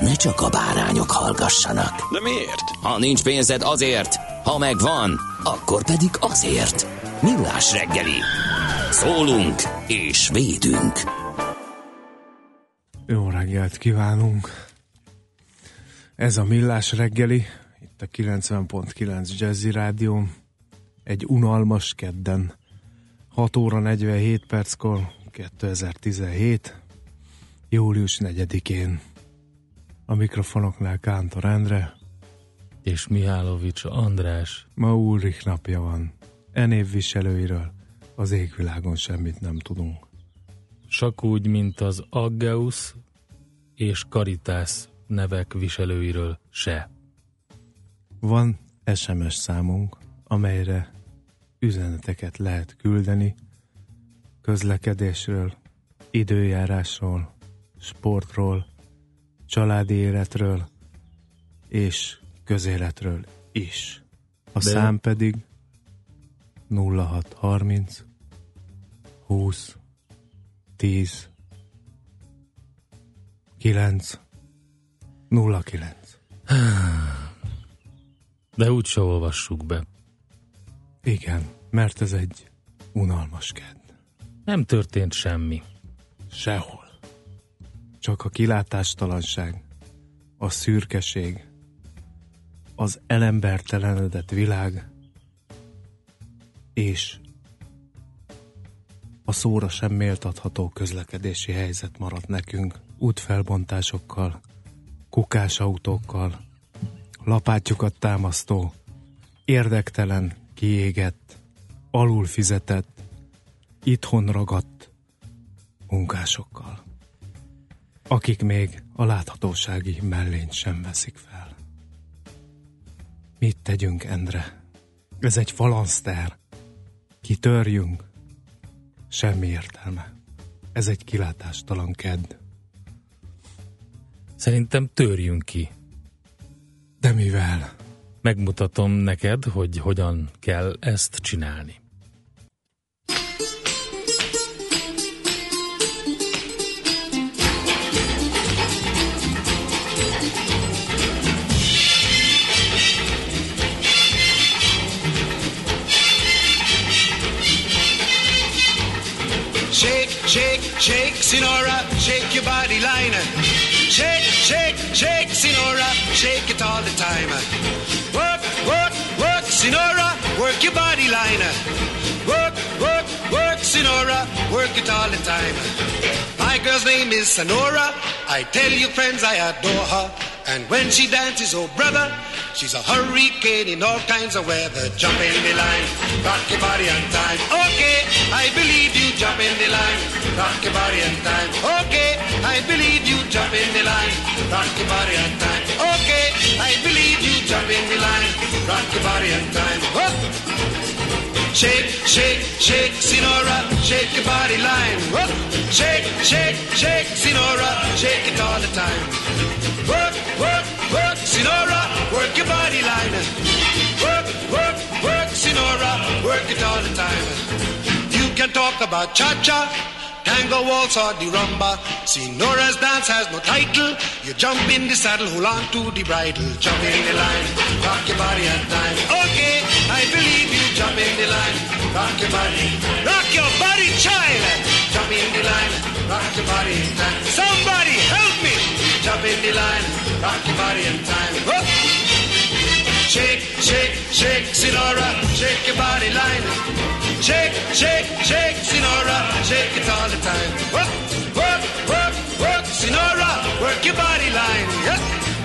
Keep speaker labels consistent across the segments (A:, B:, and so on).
A: ne csak a bárányok hallgassanak.
B: De miért?
A: Ha nincs pénzed azért, ha megvan, akkor pedig azért. Millás reggeli. Szólunk és védünk.
C: Jó reggelt kívánunk! Ez a Millás reggeli, itt a 90.9 Jazzy Rádió, egy unalmas kedden, 6 óra 47 perckor, 2017, július 4-én. A mikrofonoknál Kántor Endre,
D: és Mihálovics András.
C: ma Ulrich napja van. E név viselőiről az égvilágon semmit nem tudunk.
D: Csak úgy, mint az Aggeus és Caritas nevek viselőiről se.
C: Van SMS számunk, amelyre üzeneteket lehet küldeni közlekedésről, időjárásról, sportról, családi életről és közéletről is. A
D: De-
C: szám pedig 0630 20 10 9 09
D: De úgy se olvassuk be.
C: Igen, mert ez egy unalmas kedd.
D: Nem történt semmi.
C: Sehol. Csak a kilátástalanság, a szürkeség, az elembertelenedett világ, és a szóra sem méltatható közlekedési helyzet maradt nekünk. Útfelbontásokkal, kukás autókkal, lapátjukat támasztó, érdektelen, kiégett, alul fizetett, itthon ragadt munkásokkal, akik még a láthatósági mellényt sem veszik fel. Mit tegyünk, Endre? Ez egy falanszter. Kitörjünk? Semmi értelme. Ez egy kilátástalan kedd.
D: Szerintem törjünk ki.
C: De mivel?
D: Megmutatom neked, hogy hogyan kell ezt csinálni.
E: Shake, shake, Sinora, shake your body liner. Shake, shake, shake, Sinora, shake it all the time. Work, work, work, Sinora, work your body liner. Work, work, work, Sinora, work it all the time. My girl's name is Sonora. I tell you, friends, I adore her. And when she dances, oh brother, she's a hurricane in all kinds of weather. Jump in the line, rock your body on time. Okay, I believe you. Jump in the line, rock your body on time. Okay, I believe you. Jump in the line, rock your body on time. Okay, I believe you. Jump in the line, rock your body on time. Whoop. Shake, shake, shake, Sinora, shake your body line. Work, Shake, shake, shake, Sinora, shake it all the time. Work, work, work, Sinora, work your body line. Work, work, work, Sinora, work it all the time. You can talk about cha-cha, tango waltz or the rumba. Sinora's dance has no title. You jump in the saddle, hold on to the bridle. Jump in the line, rock your body your body. Rock your body, child. Jump in the line, rock your body in time. Somebody help me. Jump in the line, rock your body in time. Whoop. Shake, shake, shake, Sinora, shake your body line. Shake, shake, shake, Sinora, shake it all the time. Work, work, work, work, Sinora, work your body line. Yeah.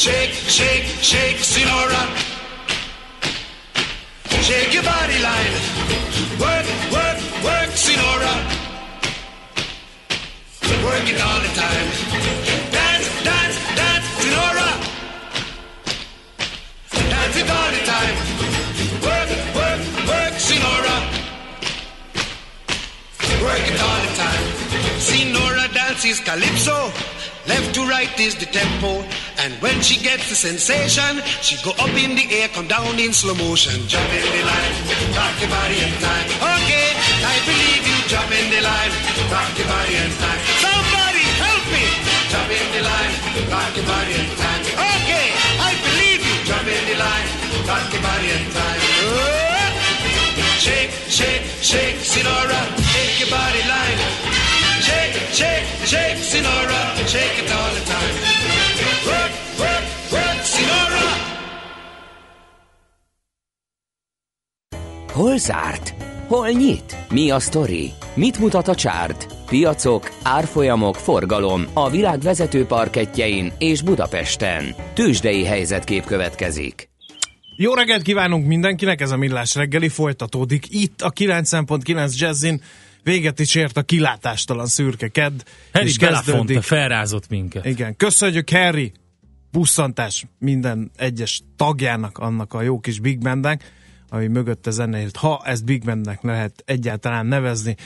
E: Shake, shake, shake, Sinora. Shake your body line. Work, work, work, Sinora. Work it all the time. Dance, dance, dance, Sinora. Dance it all the time. Work, work, work, Sinora. Work it all the time. Sinora dances calypso. Left to right is the tempo. And when she gets the sensation, she go up in the air, come down in slow motion. Jump in the line, rock your body in time. Okay, I believe you. Jump in the line, rock your body in time. Somebody help me. Jump in the line, rock your body in time. Okay, I believe you. Jump in the line, rock your body in time. Oh. Shake, shake, shake, Sinora, shake your body line. Shake, Sinora, shake it all the time. Work, work, work, Sinora.
A: Hol zárt? Hol nyit? Mi a sztori? Mit mutat a csárt? Piacok, árfolyamok, forgalom a világ vezető parketjein és Budapesten. Tősdei helyzetkép következik.
C: Jó reggelt kívánunk mindenkinek, ez a Millás reggeli folytatódik. Itt a 9.9 Jazzin véget is ért a kilátástalan szürke kedd.
D: Harry
C: és
D: Belafonte felrázott minket.
C: Igen, köszönjük Harry, busszantás minden egyes tagjának, annak a jó kis Big Bandnek, ami mögött a zenéért, ha ezt Big Bandnek lehet egyáltalán nevezni.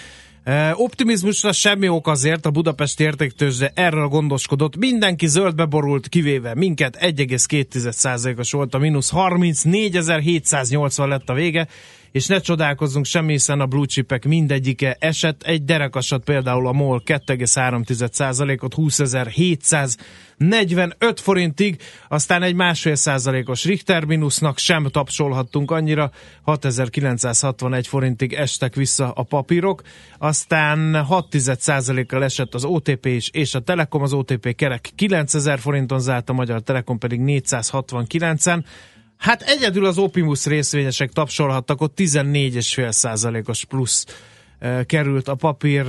C: E, Optimizmusra semmi ok azért, a Budapesti értéktőzsde erről gondoskodott. Mindenki zöldbe borult, kivéve minket 1,2%-os volt a mínusz 34.780 lett a vége, és ne csodálkozzunk semmi, hiszen a blue chipek mindegyike esett. Egy derekasat például a MOL 2,3%-ot 20.745 forintig, aztán egy másfél százalékos Richter mínusznak sem tapsolhattunk annyira, 6961 forintig estek vissza a papírok, aztán 6% kal esett az OTP is, és a Telekom, az OTP kerek 9000 forinton zárt, a Magyar Telekom pedig 469-en, Hát egyedül az Opimus részvényesek tapsolhattak, ott 14,5 százalékos plusz került a papír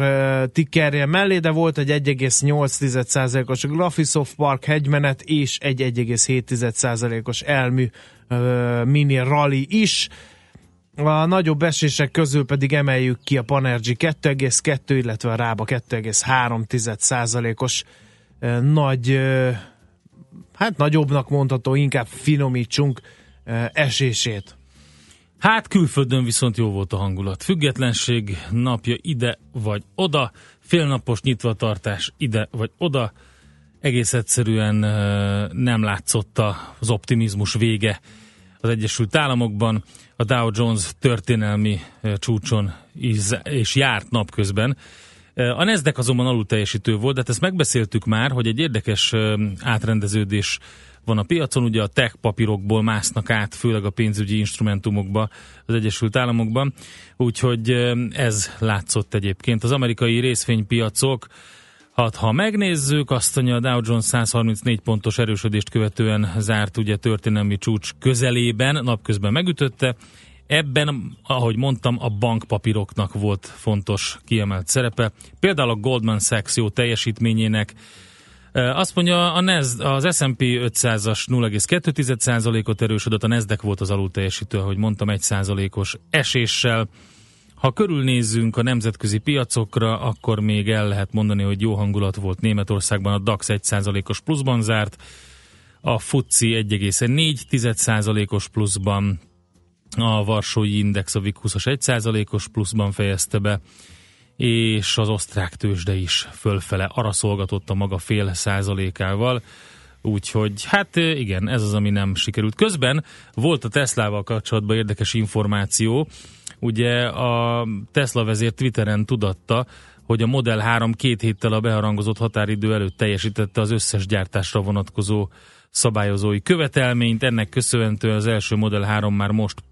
C: tickerje mellé, de volt egy 1,8 százalékos Graphisoft Park hegymenet és egy 1,7 százalékos elmű mini rally is. A nagyobb esések közül pedig emeljük ki a Panergy 2,2, illetve a Rába 2,3 százalékos e, nagy hát nagyobbnak mondható, inkább finomítsunk esését.
D: Hát külföldön viszont jó volt a hangulat. Függetlenség napja ide vagy oda, félnapos nyitvatartás ide vagy oda. Egész egyszerűen nem látszott az optimizmus vége az Egyesült Államokban. A Dow Jones történelmi csúcson is, és járt napközben. A Nasdaq azonban alul teljesítő volt, de hát ezt megbeszéltük már, hogy egy érdekes átrendeződés van a piacon, ugye a tech papírokból másznak át, főleg a pénzügyi instrumentumokba az Egyesült Államokban, úgyhogy ez látszott egyébként. Az amerikai részvénypiacok Hát, ha megnézzük, azt mondja, a Dow Jones 134 pontos erősödést követően zárt ugye történelmi csúcs közelében, napközben megütötte, Ebben, ahogy mondtam, a bankpapíroknak volt fontos kiemelt szerepe. Például a Goldman Sachs jó teljesítményének azt mondja, a NES, az S&P 500-as 0,2%-ot erősödött, a Nasdaq volt az alul teljesítő, ahogy mondtam, 1%-os eséssel. Ha körülnézzünk a nemzetközi piacokra, akkor még el lehet mondani, hogy jó hangulat volt Németországban, a DAX 1%-os pluszban zárt, a FUCI 1,4%-os pluszban, a Varsói Index a VIX 20-as 1%-os pluszban fejezte be, és az osztrák tőzsde is fölfele araszolgatott a maga fél százalékával. Úgyhogy hát igen, ez az, ami nem sikerült. Közben volt a Teslával kapcsolatban érdekes információ. Ugye a Tesla vezér Twitteren tudatta, hogy a Model 3 két héttel a beharangozott határidő előtt teljesítette az összes gyártásra vonatkozó szabályozói követelményt. Ennek köszönhetően az első Model 3 már most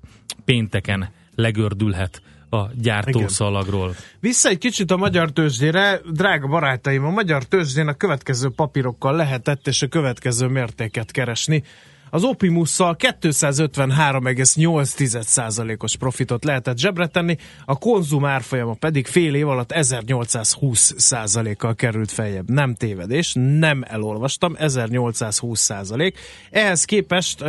D: pénteken legördülhet a gyártószalagról.
C: Vissza egy kicsit a magyar tőzsdére, drága barátaim, a magyar tőzsdén a következő papírokkal lehetett és a következő mértéket keresni. Az Opimusszal 253,8%-os profitot lehetett zsebre tenni, a konzum árfolyama pedig fél év alatt 1820%-kal került feljebb. Nem tévedés, nem elolvastam, 1820%. Ehhez képest,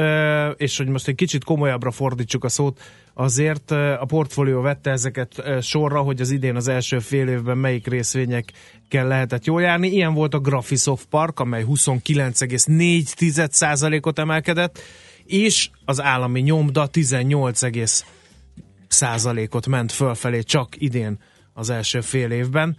C: és hogy most egy kicsit komolyabbra fordítsuk a szót, azért a portfólió vette ezeket sorra, hogy az idén az első fél évben melyik részvényekkel lehetett jól járni. Ilyen volt a Graphisoft Park, amely 29,4%-ot emelkedett, és az állami nyomda 18, százalékot ment fölfelé csak idén az első fél évben.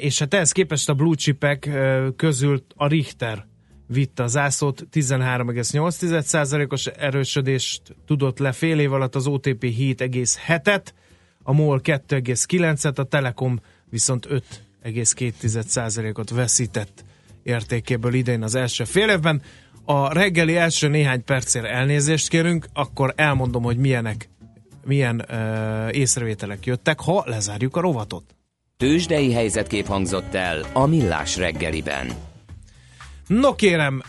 C: És hát ehhez képest a blue chipek közül a Richter vitte a zászlót, 13,8%-os erősödést tudott le fél év alatt, az OTP 7,7-et, a MOL 2,9-et, a Telekom viszont 5,2%-ot veszített értékéből idén az első fél évben. A reggeli első néhány percére elnézést kérünk, akkor elmondom, hogy milyenek, milyen uh, észrevételek jöttek, ha lezárjuk a rovatot.
A: Tőzsdei helyzetkép hangzott el a Millás reggeliben.
C: No kérem,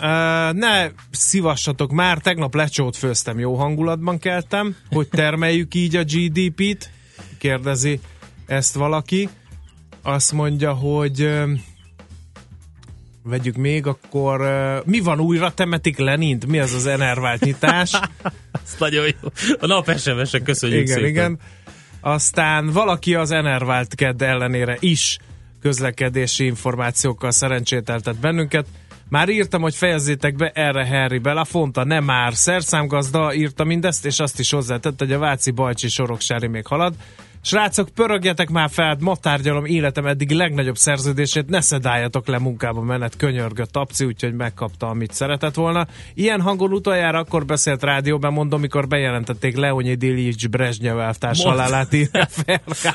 C: ne szívassatok már, tegnap lecsót főztem, jó hangulatban keltem, hogy termeljük így a GDP-t, kérdezi ezt valaki. Azt mondja, hogy vegyük még, akkor mi van újra, temetik Lenint? Mi az az enervált nyitás?
D: Ez nagyon jó. A nap sms köszönjük
C: igen,
D: szépen.
C: Igen, Aztán valaki az enervált kedd ellenére is közlekedési információkkal szerencsételtet bennünket. Már írtam, hogy fejezzétek be erre Harry Belafonta, nem már. Szerszámgazda írta mindezt, és azt is hozzátett, hogy a Váci Bajcsi Soroksári még halad. Srácok, pörögjetek már fel, ma tárgyalom életem eddig legnagyobb szerződését, ne szedáljatok le munkába menet, könyörgött Apci, úgyhogy megkapta, amit szeretett volna. Ilyen hangon utoljára akkor beszélt rádióban, mondom, mikor bejelentették Leonid Ilyich Brezsnyev elvtárs halálát
D: Oké,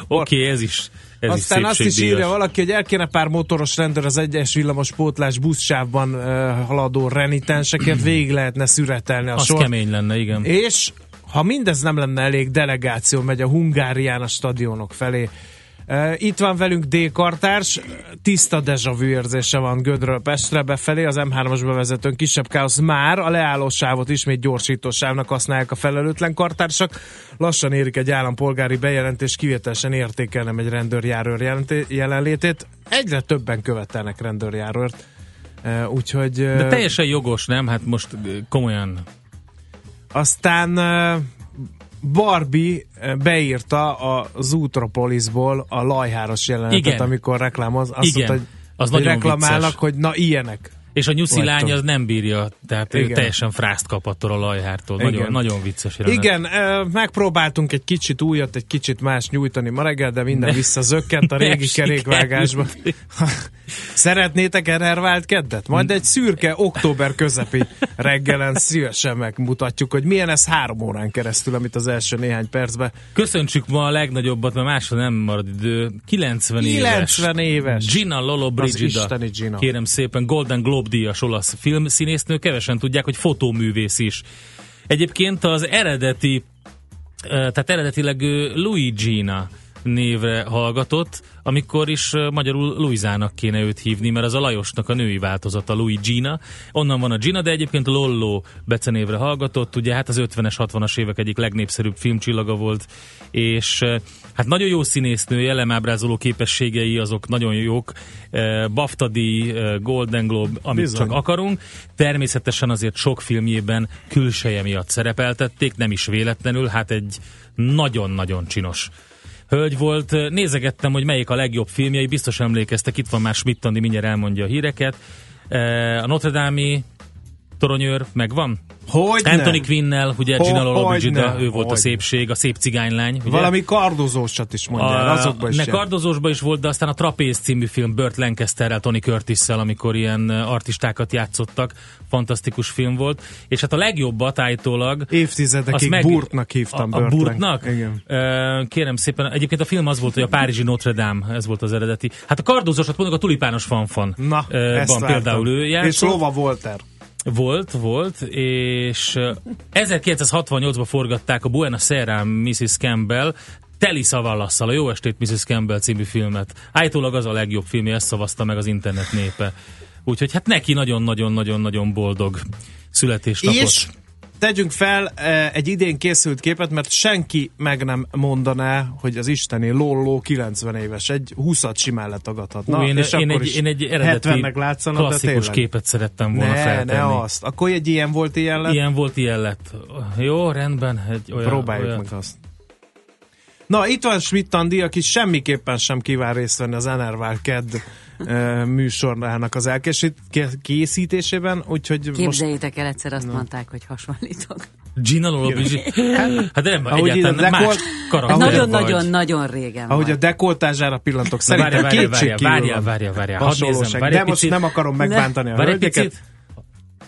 D: okay, ez is ez
C: Aztán azt is írja valaki, hogy el kéne pár motoros rendőr az egyes villamos pótlás buszsávban uh, haladó renitenseket, végig lehetne szüretelni a
D: az
C: sort.
D: kemény lenne, igen.
C: És ha mindez nem lenne elég, delegáció megy a Hungárián a stadionok felé. Itt van velünk D. Kartárs, tiszta vu érzése van Gödről Pestre befelé, az M3-as bevezetőn kisebb káosz már, a leálló sávot ismét gyorsító sávnak használják a felelőtlen kartársak. Lassan érik egy állampolgári bejelentés, kivételesen értékelnem egy rendőrjárőr jelenlétét. Egyre többen követelnek rendőrjárőrt. Úgyhogy...
D: De teljesen jogos, nem? Hát most komolyan
C: aztán Barbie beírta az Utropolisból a lajháros jelenetet, Igen. amikor reklámoz. Azt
D: Igen.
C: mondta, hogy,
D: az
C: hogy reklamálnak,
D: vicces.
C: hogy na ilyenek.
D: És a nyuszi
C: Vagytok.
D: lány az nem bírja, tehát
C: Igen.
D: Igen. teljesen frászt kap attól a lajhártól. Nagyon,
C: Igen.
D: nagyon vicces jelenet.
C: Igen, megpróbáltunk egy kicsit újat, egy kicsit más nyújtani ma reggel, de minden visszazökkent a régi kerékvágásba. Szeretnétek enervált keddet? Majd egy szürke október közepi reggelen szívesen megmutatjuk, hogy milyen ez három órán keresztül, amit az első néhány percben.
D: Köszöntsük ma a legnagyobbat, mert másra nem marad idő. 90,
C: 90 éves.
D: Gina Lolo Brigida. Kérem szépen, Golden Globe díjas olasz filmszínésznő, kevesen tudják, hogy fotóművész is. Egyébként az eredeti, eh, tehát eredetileg ő Luigina névre hallgatott, amikor is magyarul Luizának kéne őt hívni, mert az a Lajosnak a női változata Luigina. Onnan van a Gina, de egyébként Lollo becenévre hallgatott, ugye hát az 50-es, 60-as évek egyik legnépszerűbb filmcsillaga volt, és hát nagyon jó színésznő, jellemábrázoló képességei azok nagyon jók, BAFTA díj, eh, Golden Globe, amit
C: Bizony.
D: csak akarunk. Természetesen azért sok filmjében külseje miatt szerepeltették, nem is véletlenül, hát egy nagyon-nagyon csinos hölgy volt. Nézegettem, hogy melyik a legjobb filmjei, biztos emlékeztek, itt van már Schmidt mindjárt elmondja a híreket. A Notre Dame toronyőr megvan?
C: Hogy
D: Anthony Quinnel, ugye
C: Ho-
D: Gina Lollobrigida,
C: hogyne,
D: ő volt a
C: hogyne.
D: szépség, a szép cigánylány. Ugye?
C: Valami kardozósat is mondjál, azokban is.
D: ne kardozósban is volt, de aztán a Trapéz című film Burt Lancasterrel, Tony curtis amikor ilyen artistákat játszottak. Fantasztikus film volt. És hát a legjobbat állítólag
C: Évtizedekig
D: meg-
C: Burtnak hívtam
D: a, a Burtnak?
C: Igen.
D: Kérem szépen, egyébként a film az volt, hogy a Párizsi Notre Dame, ez volt az eredeti. Hát a kardózosat mondjuk a tulipános fanfan.
C: Na,
D: van például ő
C: És
D: játszott.
C: Lova Volter.
D: Volt, volt, és ö, 1968-ban forgatták a Buenos Aires Mrs. Campbell Teli Szavallasszal, a Jó estét Mrs. Campbell című filmet. Állítólag az a legjobb filmje, ezt szavazta meg az internet népe. Úgyhogy hát neki nagyon-nagyon-nagyon-nagyon boldog születésnapot.
C: És tegyünk fel eh, egy idén készült képet, mert senki meg nem mondaná, hogy az isteni Lolló 90 éves. Egy 20-at simán letagadhatna.
D: Én,
C: és
D: én,
C: akkor
D: egy,
C: is
D: én egy eredeti
C: 70-nek látszana, de
D: klasszikus
C: tényleg.
D: képet szerettem volna
C: ne,
D: feltenni.
C: ne azt. Akkor egy ilyen volt, ilyen lett.
D: Ilyen volt, ilyen lett. Jó, rendben. Egy olyan,
C: Próbáljuk
D: olyan.
C: meg azt. Na, itt van Schmidt Andi, aki semmiképpen sem kíván részt venni az Enervál Kedd műsorának az elkészítésében, úgyhogy most
F: Képzeljétek el, egyszer azt mondták, hogy hasonlítok.
D: Gina Lollobrigida. Hát de nem,
C: Ahogy
D: egyáltalán
C: ide
D: más.
F: Nagyon-nagyon-nagyon régen
C: ahogy a
F: volt.
C: dekoltázsára pillantok, szerintem kétség
D: várjál,
C: van
D: várjál, várjál. Hadd várj
C: De most nem akarom megbántani a hölgyeket.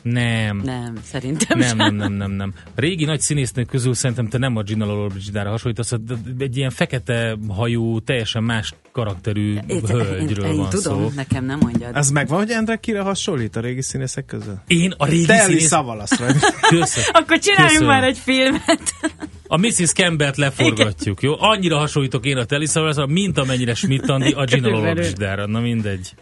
D: Nem.
F: Nem, szerintem
D: Nem,
F: sem.
D: nem, nem, nem, nem. Régi nagy színésznők közül szerintem te nem a Gina Lollobrigidára hasonlítasz, egy ilyen fekete hajú, teljesen más karakterű
F: Én, én,
D: hölgyről
F: én
D: van
F: tudom,
D: szó.
F: nekem nem mondjad.
C: Ez megvan, hogy Endre kire hasonlít a régi színészek közül?
D: Én a régi
C: Teli
D: színész...
C: szavalaszra.
D: Köszön.
F: Akkor csináljunk
D: Köszönöm.
F: már egy filmet.
D: A Mrs. Campbell-t leforgatjuk, jó? Annyira hasonlítok én a Szavalaszra, mint amennyire Schmidt Andi a Gina. Lollobrigidára. Na mindegy.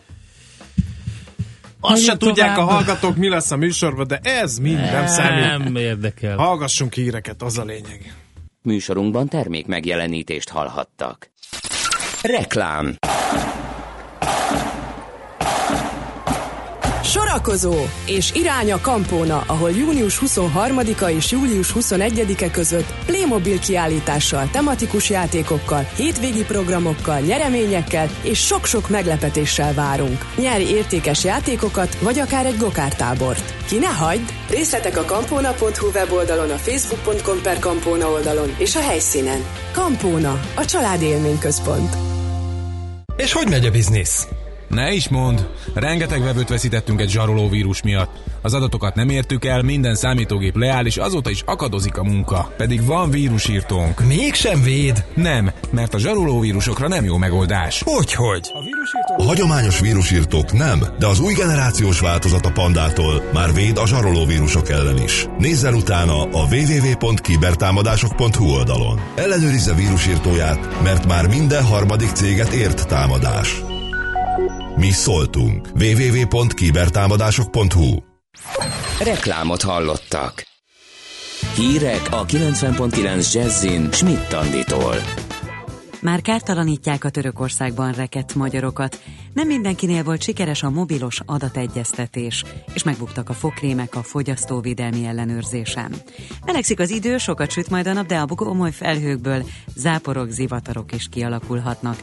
C: Azt se tudják a hallgatók, mi lesz a műsorban, de ez mind nem számít.
D: Nem érdekel.
C: Hallgassunk híreket, az a lényeg.
A: Műsorunkban termék megjelenítést hallhattak. Reklám.
G: Sorakozó és irány a Kampóna, ahol június 23-a és július 21-e között Playmobil kiállítással, tematikus játékokkal, hétvégi programokkal, nyereményekkel és sok-sok meglepetéssel várunk. Nyerj értékes játékokat, vagy akár egy gokártábort. Ki ne hagyd! Részletek a kampóna.hu weboldalon, a facebook.com per kampóna oldalon és a helyszínen. Kampóna, a család élményközpont.
H: És hogy megy a biznisz? Ne is mond, rengeteg vevőt veszítettünk egy zsaroló vírus miatt. Az adatokat nem értük el, minden számítógép leáll, és azóta is akadozik a munka. Pedig van vírusírtónk.
I: Mégsem véd?
H: Nem, mert a zsaroló vírusokra nem jó megoldás.
I: Hogyhogy?
J: A hagyományos vírusírtók nem, de az új generációs változat a pandától már véd a zsaroló vírusok ellen is. Nézzel utána a www.kibertámadások.hu oldalon. Ellenőrizze vírusírtóját, mert már minden harmadik céget ért támadás. Mi szóltunk. www.kibertámadások.hu
A: Reklámot hallottak. Hírek a 90.9 Jazzin Schmidt Anditól.
F: Már kártalanítják a Törökországban rekett magyarokat. Nem mindenkinél volt sikeres a mobilos adategyeztetés, és megbuktak a fokrémek a fogyasztóvédelmi ellenőrzésen. Melegszik az idő, sokat süt majd a nap, de a komoly felhőkből záporok, zivatarok is kialakulhatnak.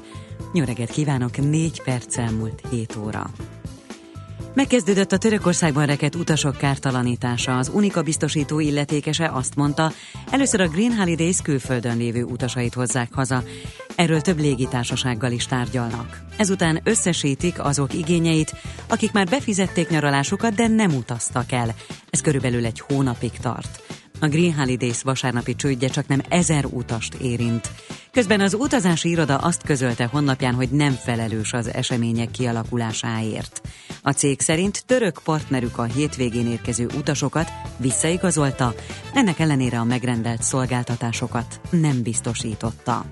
F: Jó reggelt kívánok, 4 perccel múlt 7 óra. Megkezdődött a Törökországban rekett utasok kártalanítása. Az Unika biztosító illetékese azt mondta, először a Green Holidays külföldön lévő utasait hozzák haza. Erről több légitársasággal is tárgyalnak. Ezután összesítik azok igényeit, akik már befizették nyaralásukat, de nem utaztak el. Ez körülbelül egy hónapig tart. A Green Holidays vasárnapi csődje csak nem ezer utast érint. Közben az utazási iroda azt közölte honlapján, hogy nem felelős az események kialakulásáért. A cég szerint török partnerük a hétvégén érkező utasokat visszaigazolta, ennek ellenére a megrendelt szolgáltatásokat nem biztosította.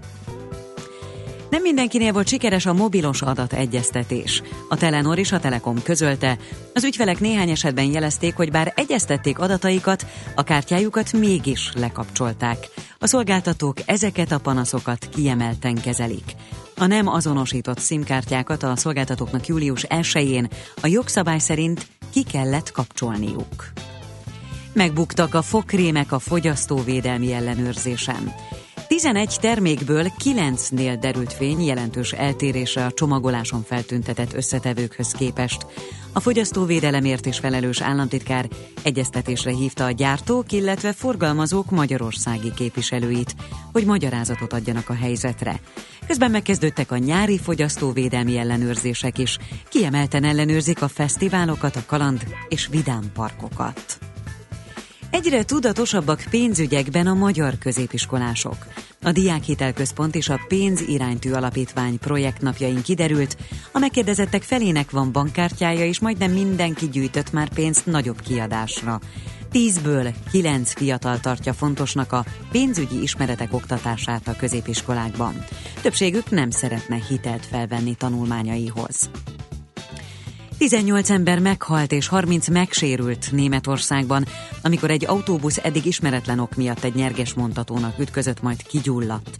F: Nem mindenkinél volt sikeres a mobilos adategyeztetés. A Telenor és a Telekom közölte, az ügyfelek néhány esetben jelezték, hogy bár egyeztették adataikat, a kártyájukat mégis lekapcsolták. A szolgáltatók ezeket a panaszokat kiemelten kezelik. A nem azonosított SIM-kártyákat a szolgáltatóknak július 1-én a jogszabály szerint ki kellett kapcsolniuk. Megbuktak a fokrémek a fogyasztóvédelmi ellenőrzésen. 11 termékből 9-nél derült fény jelentős eltérésre a csomagoláson feltüntetett összetevőkhöz képest. A fogyasztóvédelemért is felelős államtitkár egyeztetésre hívta a gyártók, illetve forgalmazók magyarországi képviselőit, hogy magyarázatot adjanak a helyzetre. Közben megkezdődtek a nyári fogyasztóvédelmi ellenőrzések is. Kiemelten ellenőrzik a fesztiválokat, a kaland és vidámparkokat. Egyre tudatosabbak pénzügyekben a magyar középiskolások. A Diákhitelközpont és a Pénziránytű Alapítvány projektnapjain kiderült, a megkérdezettek felének van bankkártyája, és majdnem mindenki gyűjtött már pénzt nagyobb kiadásra. Tízből kilenc fiatal tartja fontosnak a pénzügyi ismeretek oktatását a középiskolákban. Többségük nem szeretne hitelt felvenni tanulmányaihoz. 18 ember meghalt és 30 megsérült Németországban, amikor egy autóbusz eddig ismeretlen ok miatt egy nyerges mondatónak ütközött, majd kigyulladt.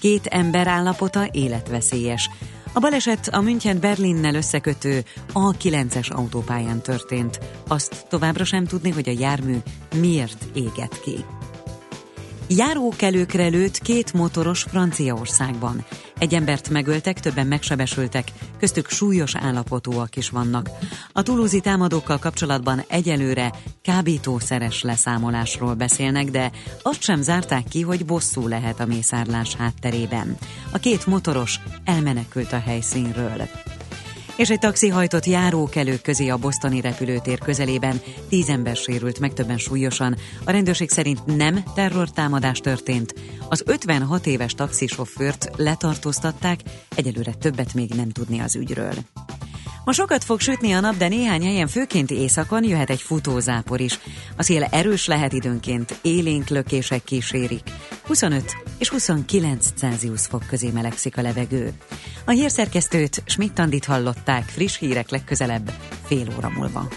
F: Két ember állapota életveszélyes. A baleset a München Berlinnel összekötő A9-es autópályán történt. Azt továbbra sem tudni, hogy a jármű miért égett ki. Járókelőkre lőtt két motoros Franciaországban. Egy embert megöltek, többen megsebesültek, köztük súlyos állapotúak is vannak. A tulúzi támadókkal kapcsolatban egyelőre kábítószeres leszámolásról beszélnek, de azt sem zárták ki, hogy bosszú lehet a mészárlás hátterében. A két motoros elmenekült a helyszínről és egy taxi hajtott járókelők közé a bosztoni repülőtér közelében. Tíz ember sérült meg többen súlyosan. A rendőrség szerint nem terrortámadás történt. Az 56 éves taxisofőrt letartóztatták, egyelőre többet még nem tudni az ügyről. Ma sokat fog sütni a nap, de néhány helyen, főként éjszakon jöhet egy futózápor is. A szél erős lehet időnként, élénk lökések kísérik. 25 és 29 Celsius fok közé melegszik a levegő. A hírszerkesztőt Schmidt-Tandit hallották friss hírek legközelebb fél óra múlva.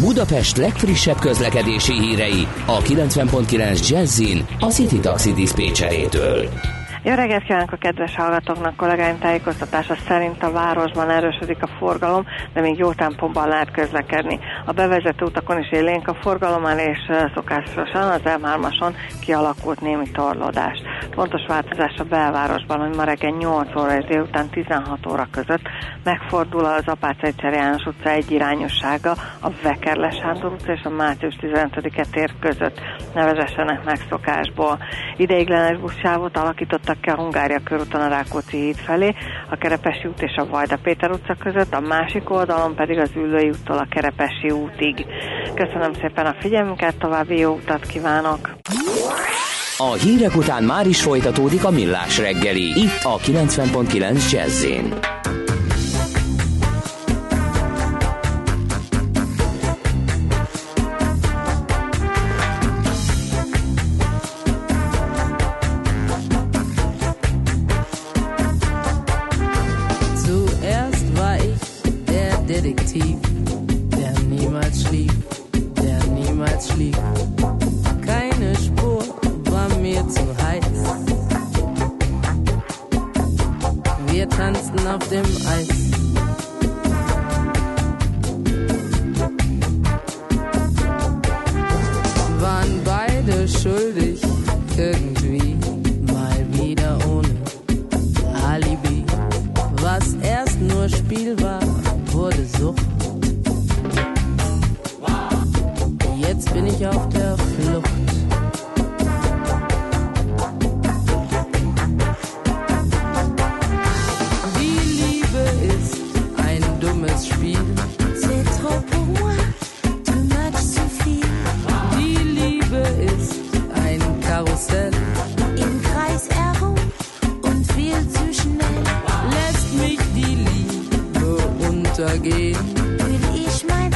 A: Budapest legfrissebb közlekedési hírei a 90.9 Jazzin a City Taxi Dispécsejétől.
I: Jó reggelt kívánok a kedves hallgatóknak, kollégáim tájékoztatása szerint a városban erősödik a forgalom, de még jó tempóban lehet közlekedni. A bevezető utakon is élénk a forgalomán, és szokásosan az M3-ason kialakult némi torlódás. Fontos változás a belvárosban, hogy ma reggel 8 óra és délután 16 óra között megfordul az Apácai János utca egyirányossága a Vekerle Sándor utca és a Mácius 15-e tér között. Nevezessenek megszokásból. Ideiglenes buszsávot alakítottak a Hungária körúton a Rákóczi híd felé, a Kerepesi út és a Vajda Péter utca között, a másik oldalon pedig az Üllői úttól a Kerepesi útig. Köszönöm szépen a figyelmüket, további jó utat kívánok!
A: A hírek után már is folytatódik a millás reggeli, itt a 90.9 jazz
K: zu Ende gehen.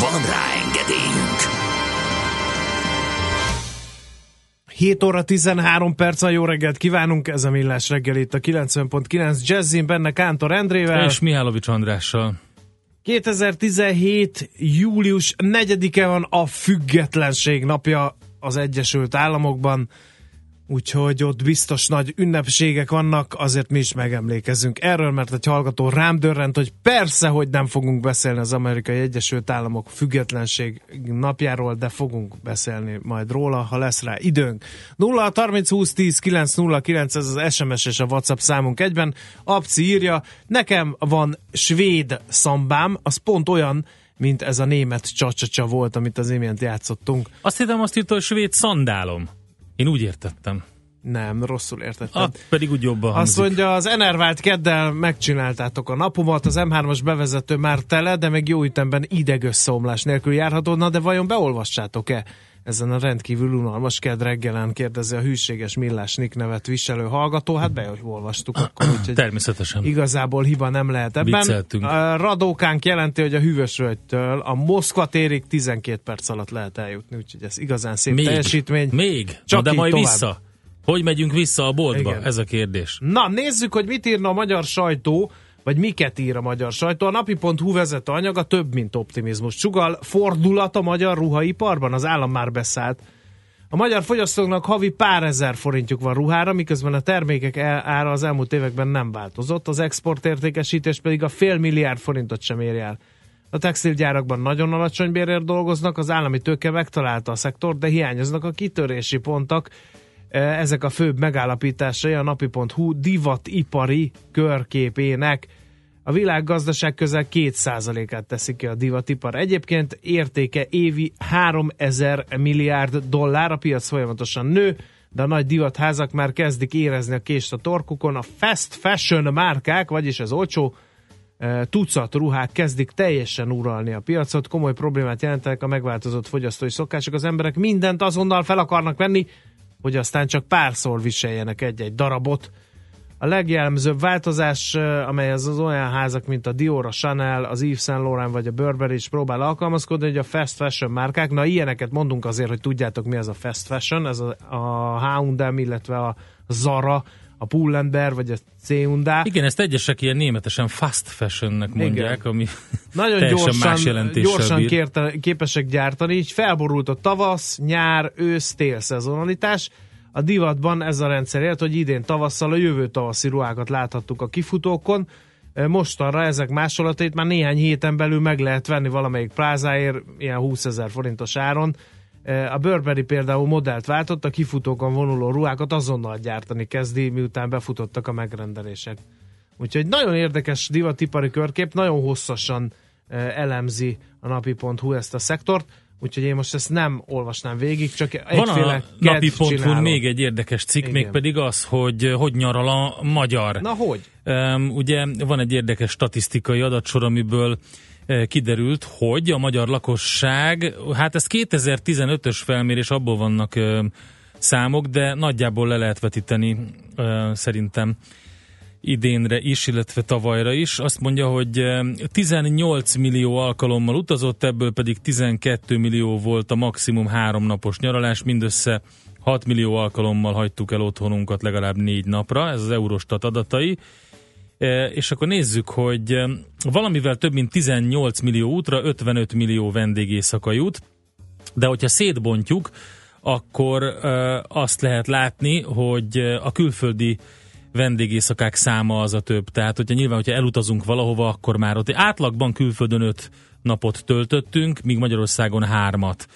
A: Van rá engedélyünk!
C: 7 óra 13 perc, a jó reggelt kívánunk, ez a Millás reggel itt a 90.9 Jazzin, benne Kántor Endrével.
D: És Mihálovics Andrással.
C: 2017. július 4-e van a függetlenség napja az Egyesült Államokban, úgyhogy ott biztos nagy ünnepségek vannak, azért mi is megemlékezünk erről, mert egy hallgató rám dörrent, hogy persze, hogy nem fogunk beszélni az Amerikai Egyesült Államok függetlenség napjáról, de fogunk beszélni majd róla, ha lesz rá időnk. 0 30 20 10 9 0 9, ez az SMS és a WhatsApp számunk egyben. Apci írja, nekem van svéd szambám, az pont olyan, mint ez a német csacsacsa volt, amit az imént játszottunk.
D: Azt hittem azt írta, hogy svéd szandálom. Én úgy értettem.
C: Nem, rosszul értettem.
D: Ah, pedig úgy jobban
C: Azt
D: hangzik.
C: mondja, az Enervált keddel megcsináltátok a napomat, az M3-as bevezető már tele, de még jó ütemben idegösszeomlás nélkül járható. Na, de vajon beolvassátok-e ezen a rendkívül unalmas kedd reggelen, kérdezi a hűséges Millás Nick nevet viselő hallgató. Hát beolvastuk akkor, úgyhogy
D: Természetesen.
C: igazából hiba nem lehet ebben.
D: Vicceltünk.
C: Radókánk jelenti, hogy a hűvösrögytől a Moszkva térig 12 perc alatt lehet eljutni, úgyhogy ez igazán szép
D: Még?
C: teljesítmény.
D: Még?
C: Csak
D: Csak de majd
C: tovább.
D: vissza. Hogy megyünk vissza a boltba?
C: Igen.
D: Ez a kérdés.
C: Na, nézzük, hogy mit írna a magyar sajtó, vagy miket ír a magyar sajtó. A napi.hu vezető anyaga több, mint optimizmus. Csugal fordulat a magyar ruhaiparban, az állam már beszállt. A magyar fogyasztóknak havi pár ezer forintjuk van ruhára, miközben a termékek ára az elmúlt években nem változott, az exportértékesítés pedig a fél milliárd forintot sem ér el. A textilgyárakban nagyon alacsony bérért dolgoznak, az állami tőke megtalálta a szektort, de hiányoznak a kitörési pontok. E, Ezek a főbb megállapításai a napi.hu divatipari körképének. A világgazdaság közel 2%-át teszi ki a divatipar. Egyébként értéke évi 3000 milliárd dollár, a piac folyamatosan nő, de a nagy divatházak már kezdik érezni a kést a torkukon. A fast fashion márkák, vagyis az olcsó e, tucat ruhák kezdik teljesen uralni a piacot, komoly problémát jelentenek a megváltozott fogyasztói szokások. Az emberek mindent azonnal fel akarnak venni, hogy aztán csak párszor viseljenek egy-egy darabot. A legjellemzőbb változás, amely az, az olyan házak, mint a Dior, a Chanel, az Yves Saint Laurent vagy a Burberry is próbál alkalmazkodni, hogy a fast fashion márkák, na ilyeneket mondunk azért, hogy tudjátok mi az a fast fashion, ez a, a H&M, illetve a Zara, a Pull&Bear vagy a C&A.
D: Igen, ezt egyesek ilyen németesen fast fashionnek mondják,
C: Igen.
D: ami
C: Nagyon
D: teljesen
C: gyorsan,
D: más jelentéssel
C: gyorsan
D: bír.
C: kérte, képesek gyártani, így felborult a tavasz, nyár, ősz, tél szezonalitás. A divatban ez a rendszer élt, hogy idén tavasszal a jövő tavaszi ruhákat láthattuk a kifutókon. Mostanra ezek másolatait már néhány héten belül meg lehet venni valamelyik plázáért, ilyen 20 ezer forintos áron. E, A Burberry például modellt váltott, a kifutókon vonuló ruhákat azonnal gyártani kezdi, miután befutottak a megrendelések. Úgyhogy nagyon érdekes divatipari körkép, nagyon hosszasan eh, elemzi a napi.hu ezt a szektort, úgyhogy én most ezt nem olvasnám végig, csak
D: Van
C: egyféle
D: a
C: kedv
D: napi.hu még egy érdekes cikk,
C: Igen.
D: mégpedig az, hogy eh, hogy nyaral a magyar.
C: Na hogy?
D: Um, ugye van egy érdekes statisztikai adatsor, amiből eh, kiderült, hogy a magyar lakosság, hát ez 2015-ös felmérés, abból vannak számok, de nagyjából le lehet vetíteni szerintem idénre is, illetve tavalyra is. Azt mondja, hogy eh, 18 millió alkalommal utazott, ebből pedig 12 millió volt a maximum háromnapos nyaralás, mindössze 6 millió alkalommal hagytuk el otthonunkat legalább négy napra, ez az Eurostat adatai. És akkor nézzük, hogy valamivel több mint 18 millió útra 55 millió vendégészaka jut, de hogyha szétbontjuk, akkor azt lehet látni, hogy a külföldi vendégészakák száma az a több. Tehát, hogyha nyilván, hogyha elutazunk valahova, akkor már ott átlagban külföldön 5 napot töltöttünk, míg Magyarországon hármat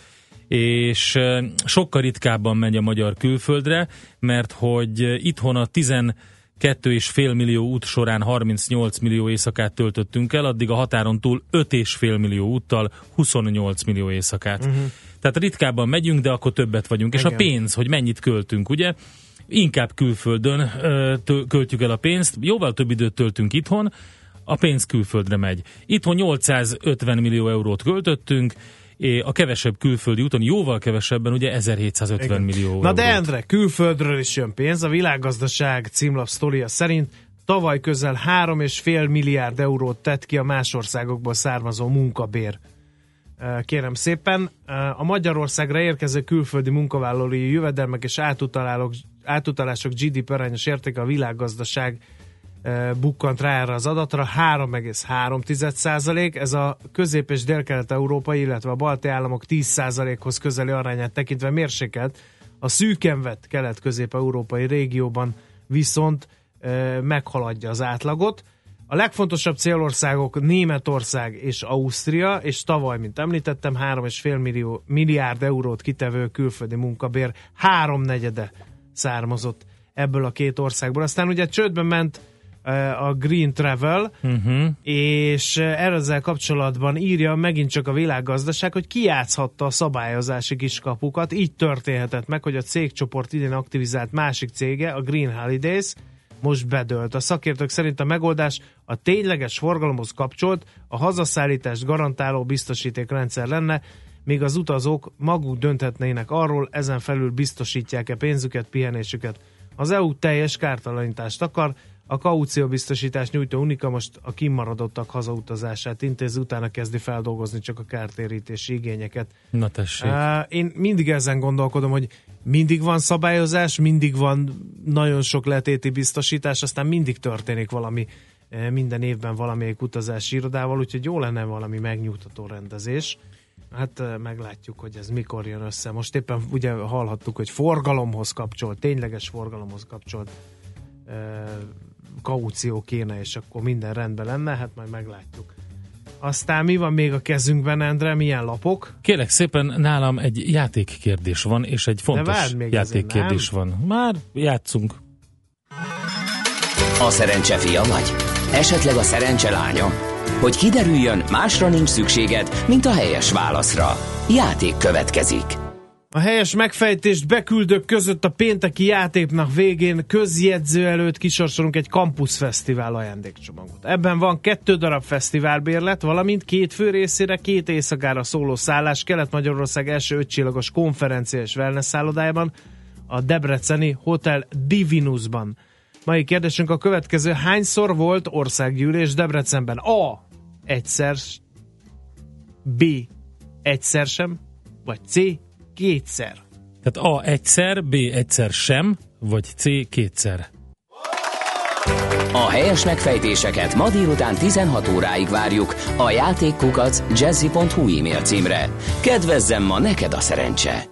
D: és sokkal ritkábban megy a magyar külföldre, mert hogy itthon a 12,5 millió út során 38 millió éjszakát töltöttünk el, addig a határon túl 5,5 millió úttal 28 millió éjszakát. Uh-huh. Tehát ritkábban megyünk, de akkor többet vagyunk. És a
C: Igen.
D: pénz, hogy mennyit költünk, ugye? Inkább külföldön költjük el a pénzt, jóval több időt töltünk itthon, a pénz külföldre megy. Itthon 850 millió eurót költöttünk, a kevesebb külföldi úton, jóval kevesebben, ugye 1750
C: Igen.
D: millió
C: Na de
D: eurót.
C: Endre, külföldről is jön pénz. A világgazdaság címlap sztoria szerint tavaly közel 3,5 milliárd eurót tett ki a más országokból származó munkabér. Kérem szépen, a Magyarországra érkező külföldi munkavállalói jövedelmek és átutalások GDP arányos értéke a világgazdaság bukkant rá erre az adatra, 3,3 ez a közép- és délkelet-európai, illetve a balti államok 10 hoz közeli arányát tekintve mérsékelt, a szűken vett kelet-közép-európai régióban viszont eh, meghaladja az átlagot. A legfontosabb célországok Németország és Ausztria, és tavaly, mint említettem, 3,5 millió, milliárd eurót kitevő külföldi munkabér háromnegyede származott ebből a két országból. Aztán ugye csődbe ment eh, a Green Travel,
D: Uh-huh.
C: és eh, ezzel kapcsolatban írja megint csak a világgazdaság, hogy kiátszhatta a szabályozási kiskapukat. Így történhetett meg, hogy a cégcsoport idén aktivizált másik cége, a Green Holidays, most bedölt. A szakértők szerint a megoldás a tényleges forgalomhoz kapcsolt, a hazaszállítást garantáló biztosítékrendszer lenne, míg az utazók maguk dönthetnének arról, ezen felül biztosítják-e pénzüket, pihenésüket. Az EU teljes kártalanítást akar, a kaucióbiztosítás nyújtó Unika most a kimaradottak hazautazását intézi, utána kezdi feldolgozni csak a kártérítési igényeket.
D: Na tessék.
C: Én mindig ezen gondolkodom, hogy mindig van szabályozás, mindig van nagyon sok letéti biztosítás, aztán mindig történik valami eh, minden évben valamelyik utazási irodával, úgyhogy jó lenne valami megnyugtató rendezés. Hát eh, meglátjuk, hogy ez mikor jön össze. Most éppen ugye hallhattuk, hogy forgalomhoz kapcsolt, tényleges forgalomhoz kapcsolt eh, kaució kéne, és akkor minden rendben lenne, hát majd meglátjuk. Aztán mi van még a kezünkben, Endre? Milyen lapok?
D: Kérlek szépen, nálam egy játékkérdés van, és egy fontos játékkérdés van. Már játszunk.
A: A szerencse fia vagy? Esetleg a szerencse lánya? Hogy kiderüljön, másra nincs szükséged, mint a helyes válaszra. Játék következik.
C: A helyes megfejtést beküldők között a pénteki játéknak végén közjegyző előtt kisorsolunk egy Campus Fesztivál ajándékcsomagot. Ebben van kettő darab fesztiválbérlet, valamint két fő részére, két éjszakára szóló szállás Kelet-Magyarország első ötcsillagos konferencia és wellness szállodájában, a Debreceni Hotel Divinusban. Mai kérdésünk a következő. Hányszor volt országgyűlés Debrecenben? A. Egyszer. B. Egyszer sem. Vagy C. Kétszer.
D: Tehát A egyszer, B egyszer sem, vagy C kétszer.
A: A helyes megfejtéseket ma délután 16 óráig várjuk a játékkukac jazzy.hu e-mail címre. Kedvezzem ma neked a szerencse!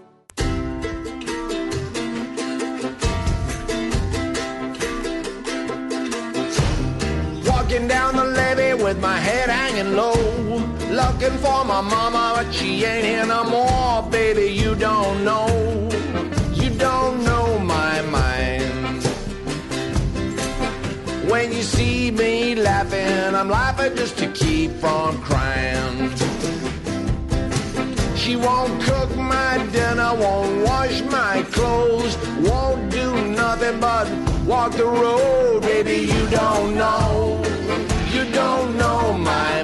L: Walking down the levee with my head hanging low. Looking for my mama, but she ain't here no more. Baby, you don't know. You don't know my mind. When you see me laughing, I'm laughing just to keep from crying. She won't cook my dinner, won't wash my clothes, won't do nothing but walk the road. Baby, you don't know, you don't know my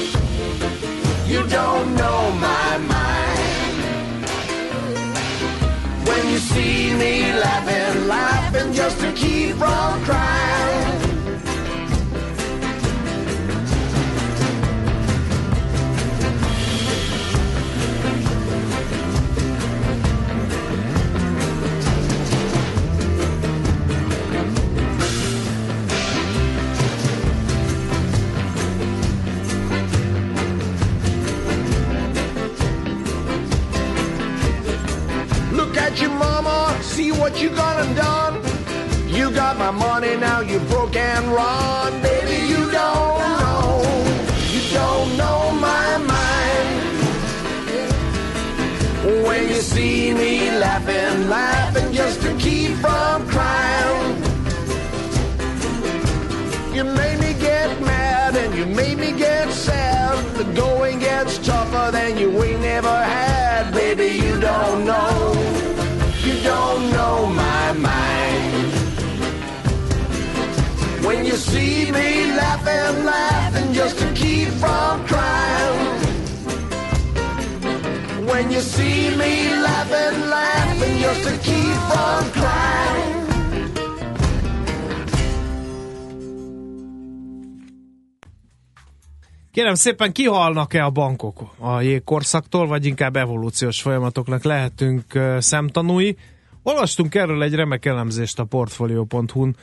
L: Don't know my mind. When you see me laughing, laughing just to keep from crying. What you gone done. You got my money, now you broke and run. Baby, you don't know, you don't know my mind. When you see me laughing, laughing just to keep from crying. You made me get mad and you made me get sad. The going gets tougher than you ain't never had. Baby, you don't know. See me laughing, laughing just to keep from crying. When you see me laughing, laughing just to keep from crying.
C: Kérem szépen, kihalnak-e a bankok a jégkorszaktól, vagy inkább evolúciós folyamatoknak lehetünk szemtanúi? Olvastunk erről egy remek elemzést a Portfolio.hu-n,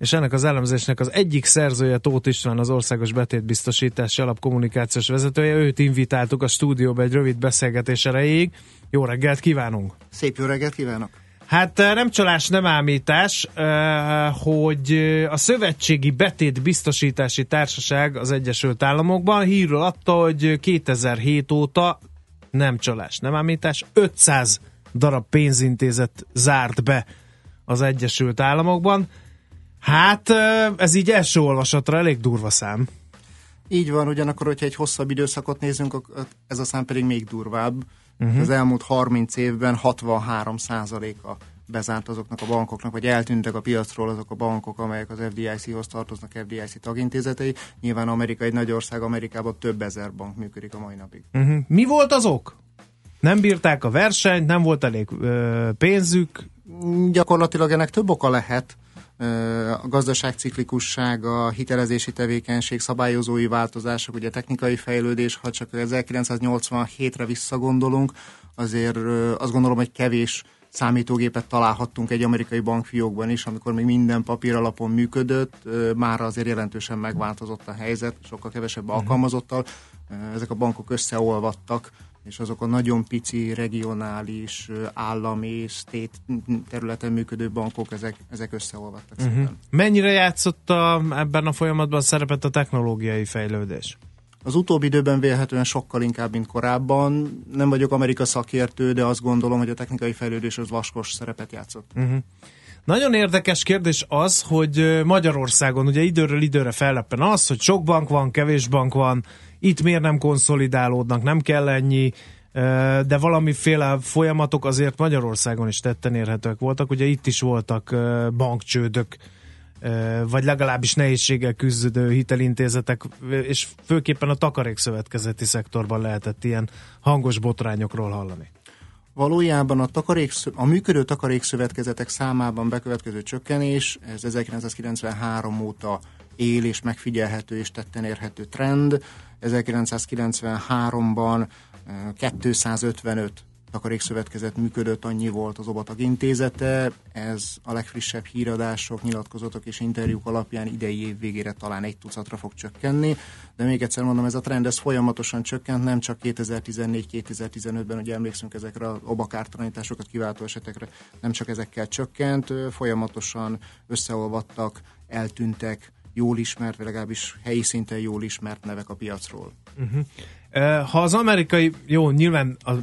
C: és ennek az elemzésnek az egyik szerzője Tóth István, az Országos Betétbiztosítási Alapkommunikációs vezetője. Őt invitáltuk a stúdióba egy rövid beszélgetés erejéig. Jó reggelt kívánunk!
M: Szép jó reggelt kívánok!
C: Hát eh, nem csalás, nem ámítás, eh, hogy eh, a Szövetségi Betét Biztosítási Társaság az Egyesült Államokban hírről adta, hogy 2007 óta nem csalás, nem ámítás, 500 darab pénzintézet zárt be az Egyesült Államokban. Hát ez így első olvasatra elég durva szám.
M: Így van, ugyanakkor, hogyha egy hosszabb időszakot nézünk, ez a szám pedig még durvább. Uh-huh. Az elmúlt 30 évben 63 a bezárt azoknak a bankoknak, vagy eltűntek a piacról azok a bankok, amelyek az FDIC-hoz tartoznak, FDIC tagintézetei. Nyilván Amerika egy nagy ország, Amerikában több ezer bank működik a mai napig.
C: Uh-huh. Mi volt az ok? Nem bírták a versenyt, nem volt elég ö, pénzük?
M: Gyakorlatilag ennek több oka lehet. A gazdaság ciklikussága, hitelezési tevékenység, szabályozói változások, ugye technikai fejlődés, ha csak 1987-re visszagondolunk, azért azt gondolom, hogy kevés számítógépet találhattunk egy amerikai bankfiókban is, amikor még minden papír alapon működött, már azért jelentősen megváltozott a helyzet, sokkal kevesebb alkalmazottal, Ö, ezek a bankok összeolvadtak, és azok a nagyon pici, regionális, állami, state területen működő bankok, ezek, ezek összeolvadtak.
C: Uh-huh.
M: szépen.
C: Mennyire játszott a, ebben a folyamatban szerepet a technológiai fejlődés?
M: Az utóbbi időben vélhetően sokkal inkább, mint korábban. Nem vagyok Amerika szakértő, de azt gondolom, hogy a technikai fejlődés az vaskos szerepet játszott.
C: Uh-huh. Nagyon érdekes kérdés az, hogy Magyarországon ugye időről időre felleppen az, hogy sok bank van, kevés bank van, itt miért nem konszolidálódnak, nem kell ennyi, de valamiféle folyamatok azért Magyarországon is tetten érhetőek voltak. Ugye itt is voltak bankcsődök, vagy legalábbis nehézséggel küzdő hitelintézetek, és főképpen a takarékszövetkezeti szektorban lehetett ilyen hangos botrányokról hallani.
M: Valójában a, takarék, a működő takarékszövetkezetek számában bekövetkező csökkenés, ez 1993 óta él és megfigyelhető és tetten érhető trend. 1993-ban eh, 255 takarékszövetkezet működött, annyi volt az Obatag intézete. Ez a legfrissebb híradások, nyilatkozatok és interjúk alapján idei év végére talán egy tucatra fog csökkenni. De még egyszer mondom, ez a trend ez folyamatosan csökkent, nem csak 2014-2015-ben, ugye emlékszünk ezekre az obakártalanításokat kiváltó esetekre, nem csak ezekkel csökkent, folyamatosan összeolvadtak, eltűntek, jól ismert, vagy legalábbis helyi szinten jól ismert nevek a piacról.
C: Uh-huh. Ha az amerikai, jó, nyilván az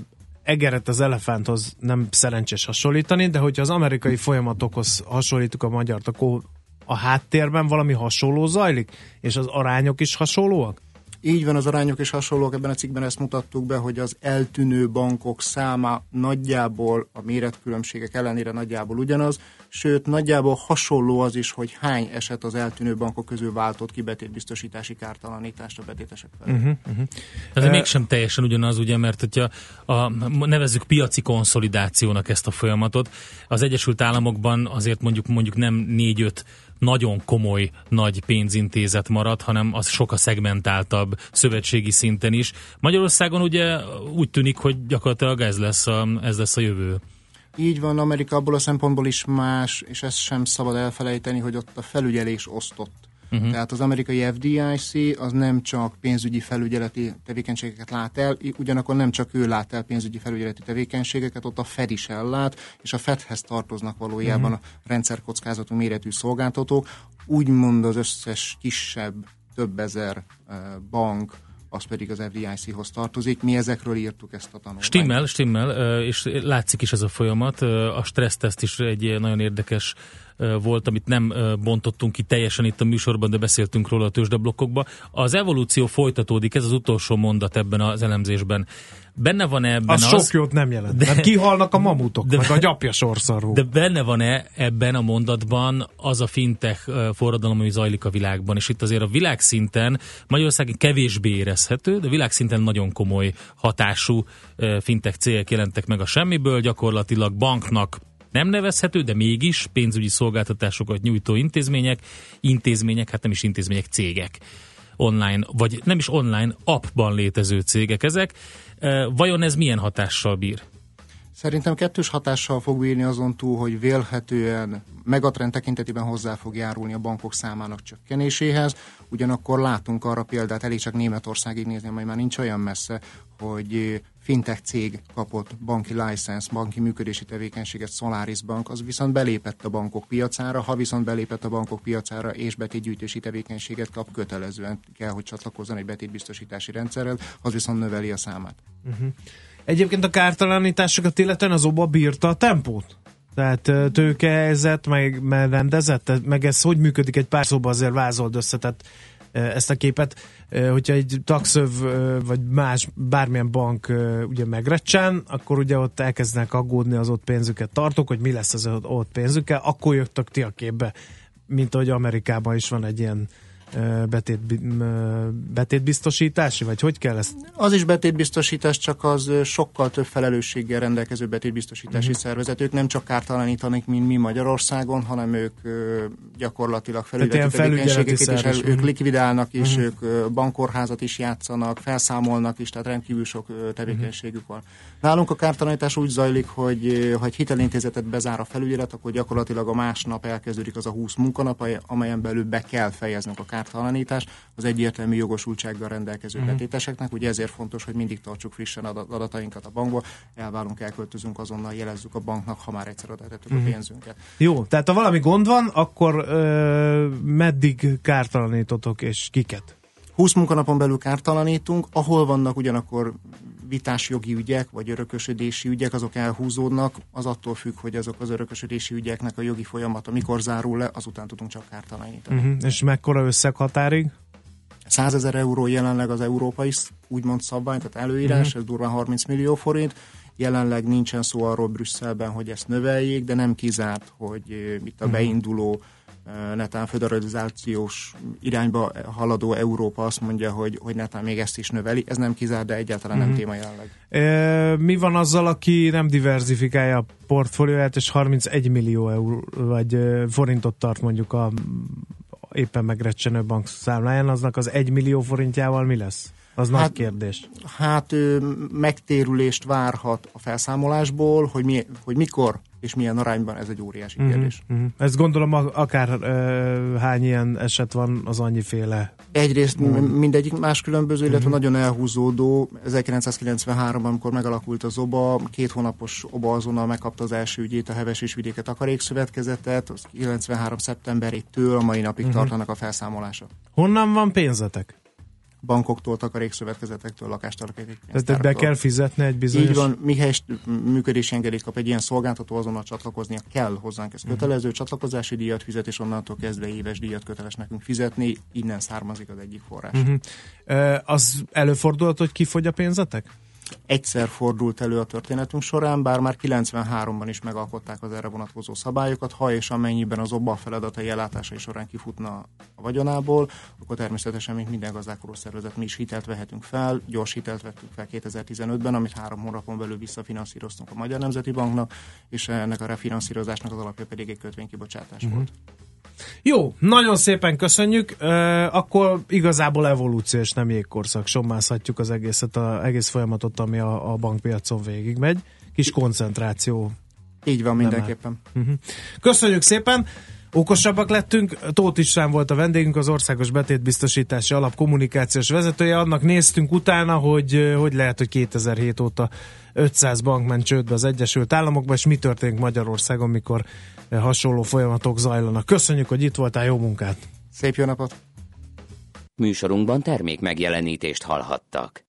C: egeret az elefánthoz nem szerencsés hasonlítani, de hogyha az amerikai folyamatokhoz hasonlítjuk a magyart, akkor a háttérben valami hasonló zajlik, és az arányok is hasonlóak?
M: Így van, az arányok is hasonlók, ebben a cikkben ezt mutattuk be, hogy az eltűnő bankok száma nagyjából a méretkülönbségek ellenére nagyjából ugyanaz, sőt nagyjából hasonló az is, hogy hány eset az eltűnő bankok közül váltott ki betétbiztosítási kártalanítást a betétesek felé.
D: Uh-huh, uh-huh. Ez mégsem teljesen ugyanaz, ugye, mert hogyha a, nevezzük piaci konszolidációnak ezt a folyamatot, az Egyesült Államokban azért mondjuk mondjuk nem négy-öt nagyon komoly nagy pénzintézet marad, hanem az sokkal szegmentáltabb szövetségi szinten is. Magyarországon ugye úgy tűnik, hogy gyakorlatilag ez lesz a, ez lesz a jövő.
M: Így van, Amerika abból a szempontból is más, és ezt sem szabad elfelejteni, hogy ott a felügyelés osztott. Uh-huh. Tehát az amerikai FDIC az nem csak pénzügyi felügyeleti tevékenységeket lát el, ugyanakkor nem csak ő lát el pénzügyi felügyeleti tevékenységeket, ott a Fed is ellát, és a Fedhez tartoznak valójában uh-huh. a rendszerkockázatú méretű szolgáltatók. Úgymond az összes kisebb, több ezer uh, bank, az pedig az FDIC-hoz tartozik. Mi ezekről írtuk ezt a tanulmányt.
D: Stimmel, stimmel, és látszik is ez a folyamat. A stresszteszt is egy nagyon érdekes volt, amit nem bontottunk ki teljesen itt a műsorban, de beszéltünk róla a tőzsdeblokkokban. Az evolúció folytatódik, ez az utolsó mondat ebben az elemzésben. Benne van-e ebben
C: az?
D: Az
C: sok jót nem jelent, de, mert kihalnak a mamutok, de, meg a gyapja sorszarú.
D: De benne van-e ebben a mondatban az a fintech forradalom, ami zajlik a világban, és itt azért a világszinten Magyarország kevésbé érezhető, de világszinten nagyon komoly hatású fintech cégek jelentek meg a semmiből, gyakorlatilag banknak nem nevezhető, de mégis pénzügyi szolgáltatásokat nyújtó intézmények, intézmények, hát nem is intézmények, cégek online, vagy nem is online, appban létező cégek ezek. Vajon ez milyen hatással bír?
M: Szerintem kettős hatással fog bírni azon túl, hogy vélhetően megatrend tekintetében hozzá fog járulni a bankok számának csökkenéséhez. Ugyanakkor látunk arra példát, elég csak Németországig nézni, majd már nincs olyan messze, hogy fintech cég kapott banki license, banki működési tevékenységet, Solaris Bank, az viszont belépett a bankok piacára, ha viszont belépett a bankok piacára és betétgyűjtési tevékenységet kap, kötelezően kell, hogy csatlakozzon egy betétbiztosítási rendszerrel, az viszont növeli a számát.
C: Uh-huh. Egyébként a kártalanításokat illetően az OBA bírta a tempót? Tehát tőkehelyzet, meg, meg rendezett, meg ez hogy működik? Egy pár szóban azért vázold össze, tehát ezt a képet, hogyha egy taxöv vagy más bármilyen bank ugye megrecsen, akkor ugye ott elkezdenek aggódni az ott pénzüket tartók, hogy mi lesz az ott pénzükkel, akkor jöttök ti a képbe, mint ahogy Amerikában is van egy ilyen betét, betétbiztosítási, vagy hogy kell ezt?
M: Az is betétbiztosítás, csak az sokkal több felelősséggel rendelkező betétbiztosítási uh-huh. szervezet. Ők nem csak kártalanítanak, mint mi Magyarországon, hanem ők gyakorlatilag felügyeleti tevékenységeket is, el, ők likvidálnak is, uh-huh. ők bankorházat is játszanak, felszámolnak is, tehát rendkívül sok tevékenységük uh-huh. van. Nálunk a kártalanítás úgy zajlik, hogy ha egy hitelintézetet bezár a felügyelet, akkor gyakorlatilag a másnap elkezdődik az a 20 munkanap, amelyen belül be kell fejeznünk a kártalanítás az egyértelmű jogosultsággal rendelkező uh-huh. betéteseknek. Ugye ezért fontos, hogy mindig tartsuk frissen adatainkat a bankba, elválunk, elköltözünk, azonnal jelezzük a banknak, ha már egyszer odatettük uh-huh. a
C: Mhm.
M: pénzünket.
C: Jó, tehát ha valami gond van, akkor ö, meddig kártalanítotok és kiket?
M: 20 munkanapon belül kártalanítunk, ahol vannak ugyanakkor vitás jogi ügyek, vagy örökösödési ügyek, azok elhúzódnak, az attól függ, hogy azok az örökösödési ügyeknek a jogi folyamata mikor zárul le, azután tudunk csak kártalanítani.
C: Uh-huh. És mekkora összeghatárig?
M: 100 ezer euró jelenleg az európai úgymond szabvány, tehát előírás,
C: Mhm.
M: ez durván 30 millió forint. Jelenleg nincsen szó arról Brüsszelben, hogy ezt növeljék, de nem kizárt, hogy eh, itt a
C: Mhm.
M: beinduló eh, netán föderalizációs irányba haladó Európa azt mondja, hogy, hogy netán még ezt is növeli. Ez nem kizárt, de egyáltalán nem
C: Mhm.
M: téma jelenleg.
C: E, mi van azzal, aki nem diversifikálja a portfólióját, és 31 millió euró, vagy ö, forintot tart mondjuk a éppen megrecsenő bank számláján, aznak az 1 millió forintjával mi lesz? Az nagy
M: Hát-
C: kérdés.
M: Hát ö, megtérülést várhat a felszámolásból, hogy, mi, hogy mikor és milyen arányban, ez egy óriási
C: Mhm,
M: kérdés.
C: mhm. Ezt gondolom akár ö, hány ilyen eset van, az annyiféle.
M: Egyrészt
C: Mhm.
M: m- mindegyik más különböző, illetve nagyon elhúzódó. 1993-ban, amikor megalakult az OBA, két hónapos OBA azonnal megkapta az első ügyét a Heves és Vidéke Takarékszövetkezetet, az 93. szeptemberétől a mai napig
C: Mhm.
M: tartanak a felszámolása.
C: Honnan van pénzetek?
M: Bankoktól, takarékszövetkezetektől, lakástakarék.
C: Tehát be kell fizetni egy bizonyos...
M: Így van, mihelyest működési engedélyt kap egy ilyen szolgáltató, azonnal csatlakoznia kell hozzánk. Ez
C: Mhm.
M: kötelező csatlakozási díjat fizet, és onnantól kezdve éves díjat köteles nekünk fizetni. Innen származik az egyik forrás.
C: Uh-huh. Uh, az előfordulhat, hogy kifogy a pénzetek?
M: Egyszer fordult elő a történetünk során, bár már 93-ban is megalkották az erre vonatkozó szabályokat, ha és amennyiben az OBA feladatai ellátásai során kifutna a vagyonából, akkor természetesen, mint minden gazdálkodó szervezet, mi is hitelt vehetünk fel. Gyors hitelt vettünk fel 2015-ben, amit három hónapon belül visszafinanszíroztunk a Magyar Nemzeti Banknak, és ennek a refinanszírozásnak az alapja pedig egy kötvénykibocsátás
C: Mhm.
M: volt.
C: Jó, nagyon szépen köszönjük. Uh, akkor igazából evolúció és nem jégkorszak. Sommázhatjuk az egészet, a, egész folyamatot, ami a, a bankpiacon végigmegy. Kis koncentráció.
M: Így van, mindenképpen.
C: Uh-huh. Köszönjük szépen! Okosabbak lettünk, Tóth István volt a vendégünk, az Országos Betétbiztosítási Alap kommunikációs vezetője. Annak néztünk utána, hogy hogy lehet, hogy 2007 óta 500 bank ment csődbe az Egyesült Államokba, és mi történik Magyarországon, mikor hasonló folyamatok zajlanak. Köszönjük, hogy itt voltál, jó munkát!
M: Szép jó napot!
A: Műsorunkban termék megjelenítést hallhattak.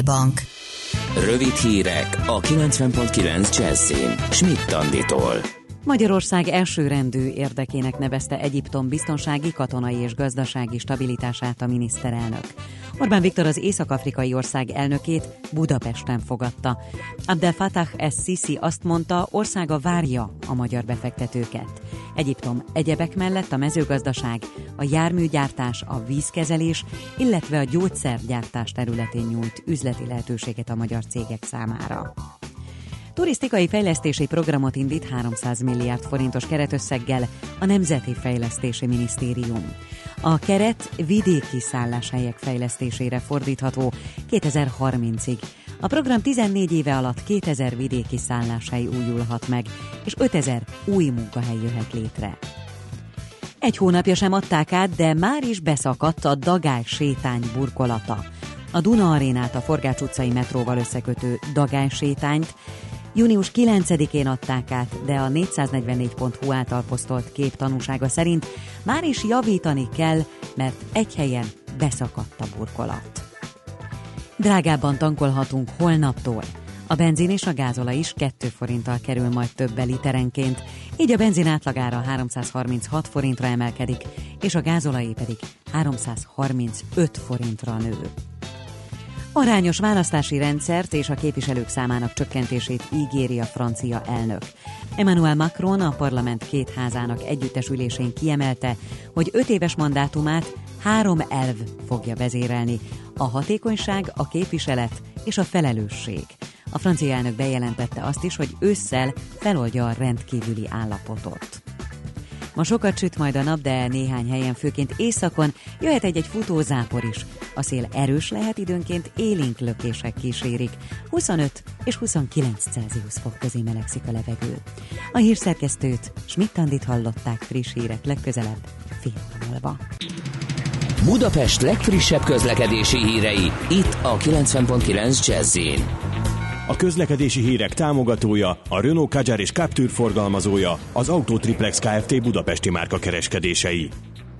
N: Bank.
A: Rövid hírek a 90.9 Jazzin. Schmidt Anditól.
F: Magyarország elsőrendű érdekének nevezte Egyiptom biztonsági, katonai és gazdasági stabilitását a miniszterelnök. Orbán Viktor az észak-afrikai ország elnökét Budapesten fogadta. Abdel Fattah es-Sisi azt mondta, országa várja a magyar befektetőket. Egyiptom egyebek mellett a mezőgazdaság, a járműgyártás, a vízkezelés, illetve a gyógyszergyártás területén nyújt üzleti lehetőséget a magyar cégek számára. Turisztikai fejlesztési programot indít 300 milliárd forintos keretösszeggel a Nemzeti Fejlesztési Minisztérium. A keret vidéki szálláshelyek fejlesztésére fordítható 2030-ig. A program 14 éve alatt 2000 vidéki szálláshely újulhat meg, és 5000 új munkahely jöhet létre. Egy hónapja sem adták át, de már is beszakadt a Dagály sétány burkolata. A Duna arénát a Forgács utcai metróval összekötő Dagály sétányt június 9-én adták át, de a 444.hu által posztolt kép tanúsága szerint már is javítani kell, mert egy helyen beszakadt a burkolat. Drágábban tankolhatunk holnaptól. A benzin és a gázola is 2 forinttal kerül majd többe literenként, így a benzin átlagára 336 forintra emelkedik, és a gázolai pedig 335 forintra nő. Arányos választási rendszert és a képviselők számának csökkentését ígéri a francia elnök. Emmanuel Macron a parlament két házának együttesülésén kiemelte, hogy öt éves mandátumát három elv fogja vezérelni. A hatékonyság, a képviselet és a felelősség. A francia elnök bejelentette azt is, hogy ősszel feloldja a rendkívüli állapotot. Ma sokat süt majd a nap, de néhány helyen, főként északon, jöhet egy-egy futózápor is. A szél erős lehet időnként, élénk lökések kísérik. 25 és 29 Celsius fok közé melegszik a levegő. A hírszerkesztőt, Schmidt-Tandit hallották friss hírek legközelebb, fél.
A: Budapest legfrissebb közlekedési hírei, itt a 90.9 jazz
O: A közlekedési hírek támogatója, a Renault Kadjar és Captur forgalmazója, az Autotriplex Kft. Budapesti márka kereskedései.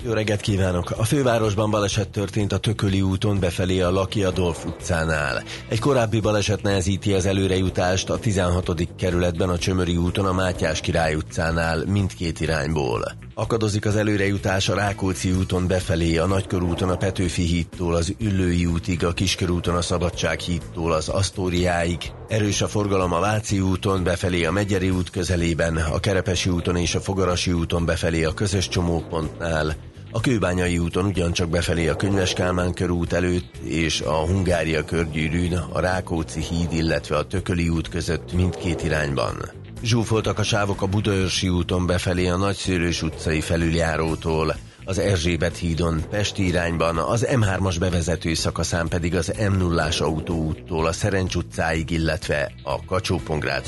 L: Jó reggelt kívánok! A fővárosban baleset történt a Tököli úton befelé a Laki Adolf utcánál. Egy korábbi baleset nehezíti az előrejutást a 16. kerületben a Csömöri úton a Mátyás király utcánál mindkét irányból. Akadozik az előrejutás a Rákóczi úton befelé, a Nagykörúton a Petőfi hídtól az Üllői útig, a Kiskörúton a Szabadság hídtól az Asztóriáig. Erős a forgalom a Váci úton befelé a Megyeri út közelében, a Kerepesi úton és a Fogarasi úton befelé a közös csomópontnál. A Kőbányai úton ugyancsak befelé a Könyves Kálmán körút előtt és a Hungária körgyűrűn, a Rákóczi híd, illetve a Tököli út között mindkét irányban. Zsúfoltak a sávok a Budaörsi úton befelé a Nagyszőrős utcai felüljárótól, az Erzsébet hídon Pesti irányban, az M3-as bevezető szakaszán pedig az M0-ás autóúttól a Szerencs utcáig, illetve a kacsó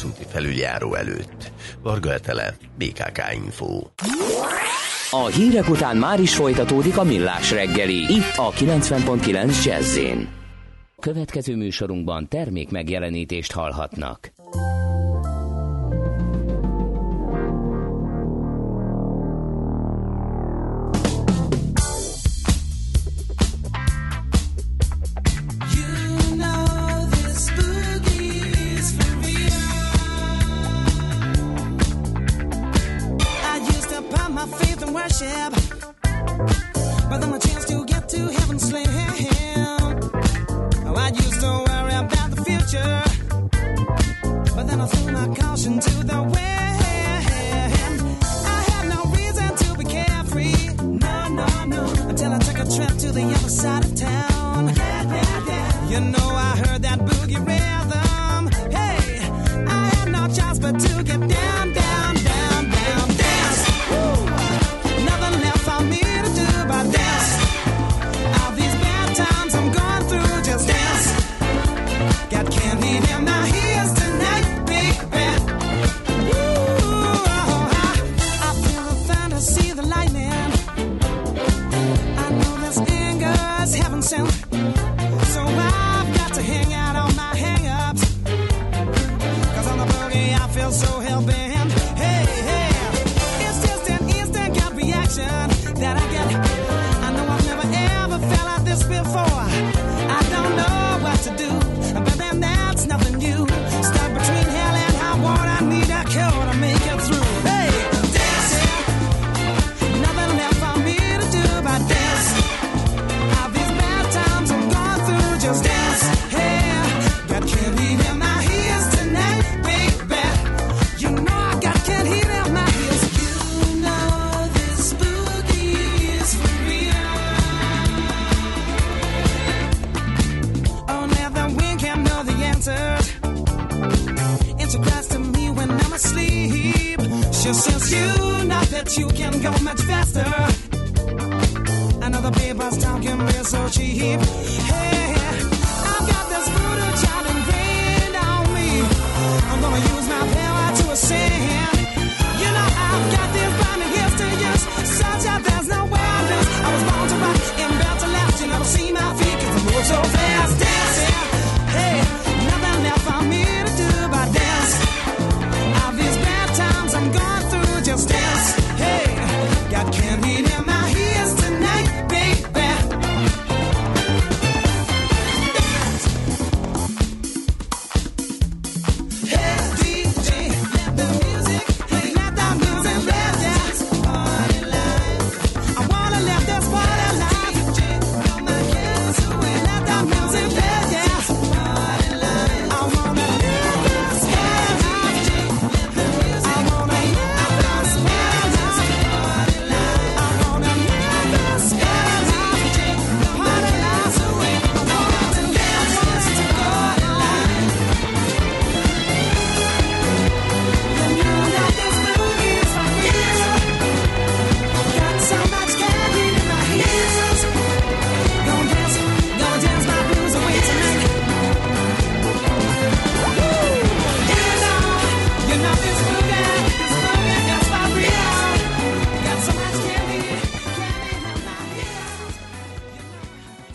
L: úti felüljáró előtt. Varga Etele, BKK Info.
A: A hírek után már is folytatódik a millás reggeli, itt a 90.9 jazz Következő műsorunkban termék megjelenítést hallhatnak.
P: Worship, but then my chance to get to heaven slim. Oh, I used to worry about the future, but then I threw my caution to the wind. I had no reason to be carefree, no, no, no, until I took a trip to the other side of town. Yeah, yeah, yeah. You know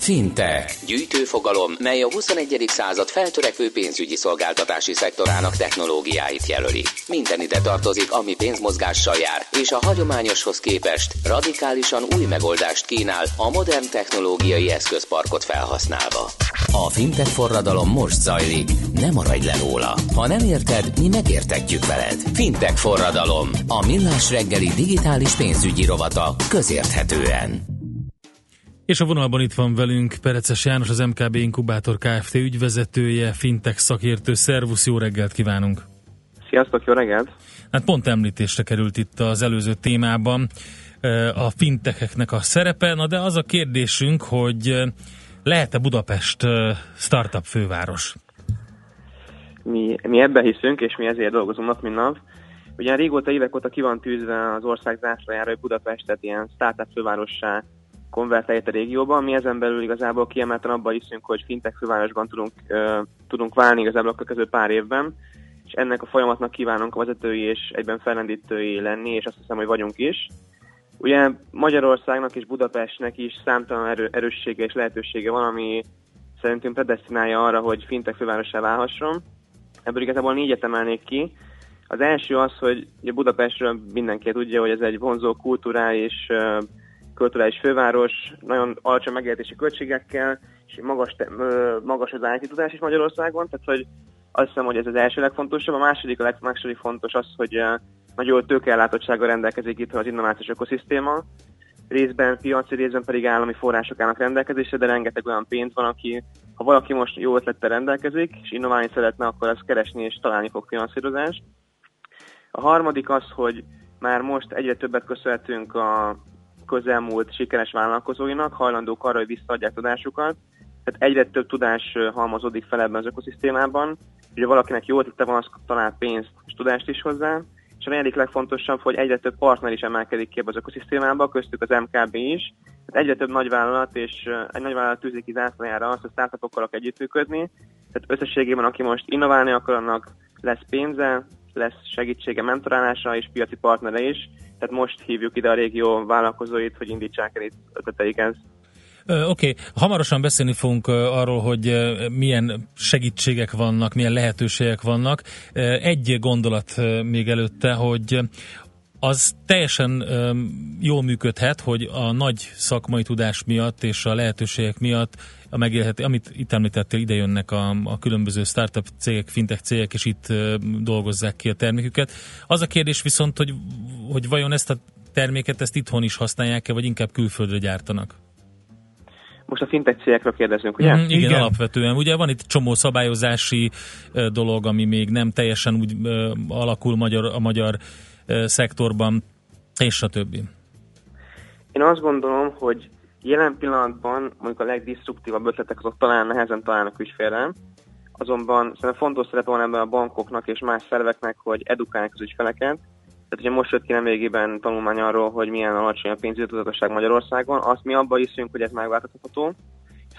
A: Fintech. Gyűjtőfogalom, mely a 21. század feltörekvő pénzügyi szolgáltatási szektorának technológiáit jelöli. Minden ide tartozik, ami pénzmozgással jár, és a hagyományoshoz képest radikálisan új megoldást kínál a modern technológiai eszközparkot felhasználva. A Fintech forradalom most zajlik, ne maradj le róla. Ha nem érted, mi megértetjük veled. Fintech forradalom, a millás reggeli digitális pénzügyi rovata közérthetően.
D: És a vonalban itt van velünk Pereces János, az MKB Inkubátor Kft. ügyvezetője, fintech szakértő. Szervusz, jó reggelt kívánunk!
Q: Sziasztok, jó reggelt!
D: Hát pont említésre került itt az előző témában eh, a fintecheknek a szerepe, na de az a kérdésünk, hogy eh, lehet-e Budapest eh, startup főváros?
Q: Mi, mi ebben hiszünk, és mi ezért dolgozunk nap, mint nap. Ugye régóta, évek óta ki van tűzve az ország zászlajára, hogy Budapestet ilyen startup fővárossá konvertálját a régióban. Mi ezen belül igazából kiemelten abban hiszünk, hogy fintech fővárosban tudunk, tudunk válni igazából a következő pár évben, és ennek a folyamatnak kívánunk a vezetői és egyben fellendítői lenni, és azt hiszem, hogy vagyunk is. Ugye Magyarországnak és Budapestnek is számtalan erő, erőssége és lehetősége van, ami szerintünk predestinálja arra, hogy fintech fővárossá válhasson. Ebből igazából négyet emelnék ki. Az első az, hogy ugye Budapestről mindenki tudja, hogy ez egy vonzó kulturális kulturális főváros, nagyon alacsony megélhetési költségekkel, és magas, te, magas az IT tudás is Magyarországon, tehát hogy azt hiszem, hogy ez az első legfontosabb. A második, a legmásodik fontos az, hogy nagyon jó tőkeellátottsággal rendelkezik itt az innovációs ökoszisztéma, részben piaci, részben pedig állami források állnak rendelkezésre, de rengeteg olyan pénz van, aki, ha valaki most jó ötlettel rendelkezik, és innoválni szeretne, akkor ezt keresni és találni fog finanszírozást. A harmadik az, hogy már most egyre többet köszönhetünk a közelmúlt sikeres vállalkozóinak, hajlandók arra, hogy visszaadják tudásukat. Tehát egyre több tudás halmozódik fel ebben az ökoszisztémában. Ugye valakinek jó ötlete van, az talál pénzt és tudást is hozzá. És a negyedik legfontosabb, hogy egyre több partner is emelkedik ki ebbe az ökoszisztémába, köztük az MKB is. Tehát egyre több nagyvállalat és egy nagyvállalat tűzik ki zászlajára azt, hogy startupokkal akar együttműködni. Tehát összességében, aki most innoválni akar, annak lesz pénze, lesz segítsége mentorálása és piaci partnere is. Tehát most hívjuk ide a régió vállalkozóit, hogy indítsák el itt ötleteiket.
D: Oké, okay. hamarosan beszélni fogunk arról, hogy milyen segítségek vannak, milyen lehetőségek vannak. Egy gondolat még előtte, hogy az teljesen jól működhet, hogy a nagy szakmai tudás miatt és a lehetőségek miatt a megélhető, amit itt említettél, ide jönnek a, a különböző startup cégek, fintech cégek, és itt dolgozzák ki a terméküket. Az a kérdés viszont, hogy, hogy vajon ezt a terméket, ezt itthon is használják-e, vagy inkább külföldre gyártanak?
Q: Most a fintech cégekről kérdezünk, ugye?
D: Mm, igen, igen, alapvetően. Ugye van itt csomó szabályozási dolog, ami még nem teljesen úgy alakul magyar, a magyar szektorban, és a többi.
Q: Én azt gondolom, hogy jelen pillanatban mondjuk a legdisztruktívabb ötletek azok talán nehezen találnak ügyfélre, azonban szerintem fontos szerepe van ebben a bankoknak és más szerveknek, hogy edukálják az ügyfeleket. Tehát ugye most jött ki nemrégiben tanulmány arról, hogy milyen alacsony a pénzügyi tudatosság Magyarországon. Azt mi abban hiszünk, hogy ez megváltoztatható.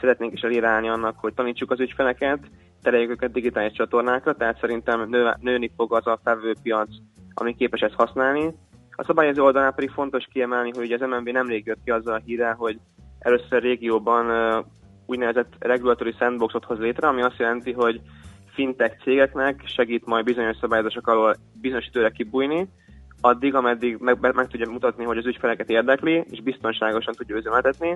Q: Szeretnénk is elirálni annak, hogy tanítsuk az ügyfeleket, tereljük őket digitális csatornákra, tehát szerintem nő, nőni fog az a felvőpiac, ami képes ezt használni. A szabályozó oldalán pedig fontos kiemelni, hogy az MNB nemrég jött ki azzal a híre, hogy először régióban uh, úgynevezett regulatory sandboxot hoz létre, ami azt jelenti, hogy fintech cégeknek segít majd bizonyos szabályozások alól bizonyos időre kibújni, addig, ameddig meg, meg, tudja mutatni, hogy az ügyfeleket érdekli, és biztonságosan tudja üzemeltetni,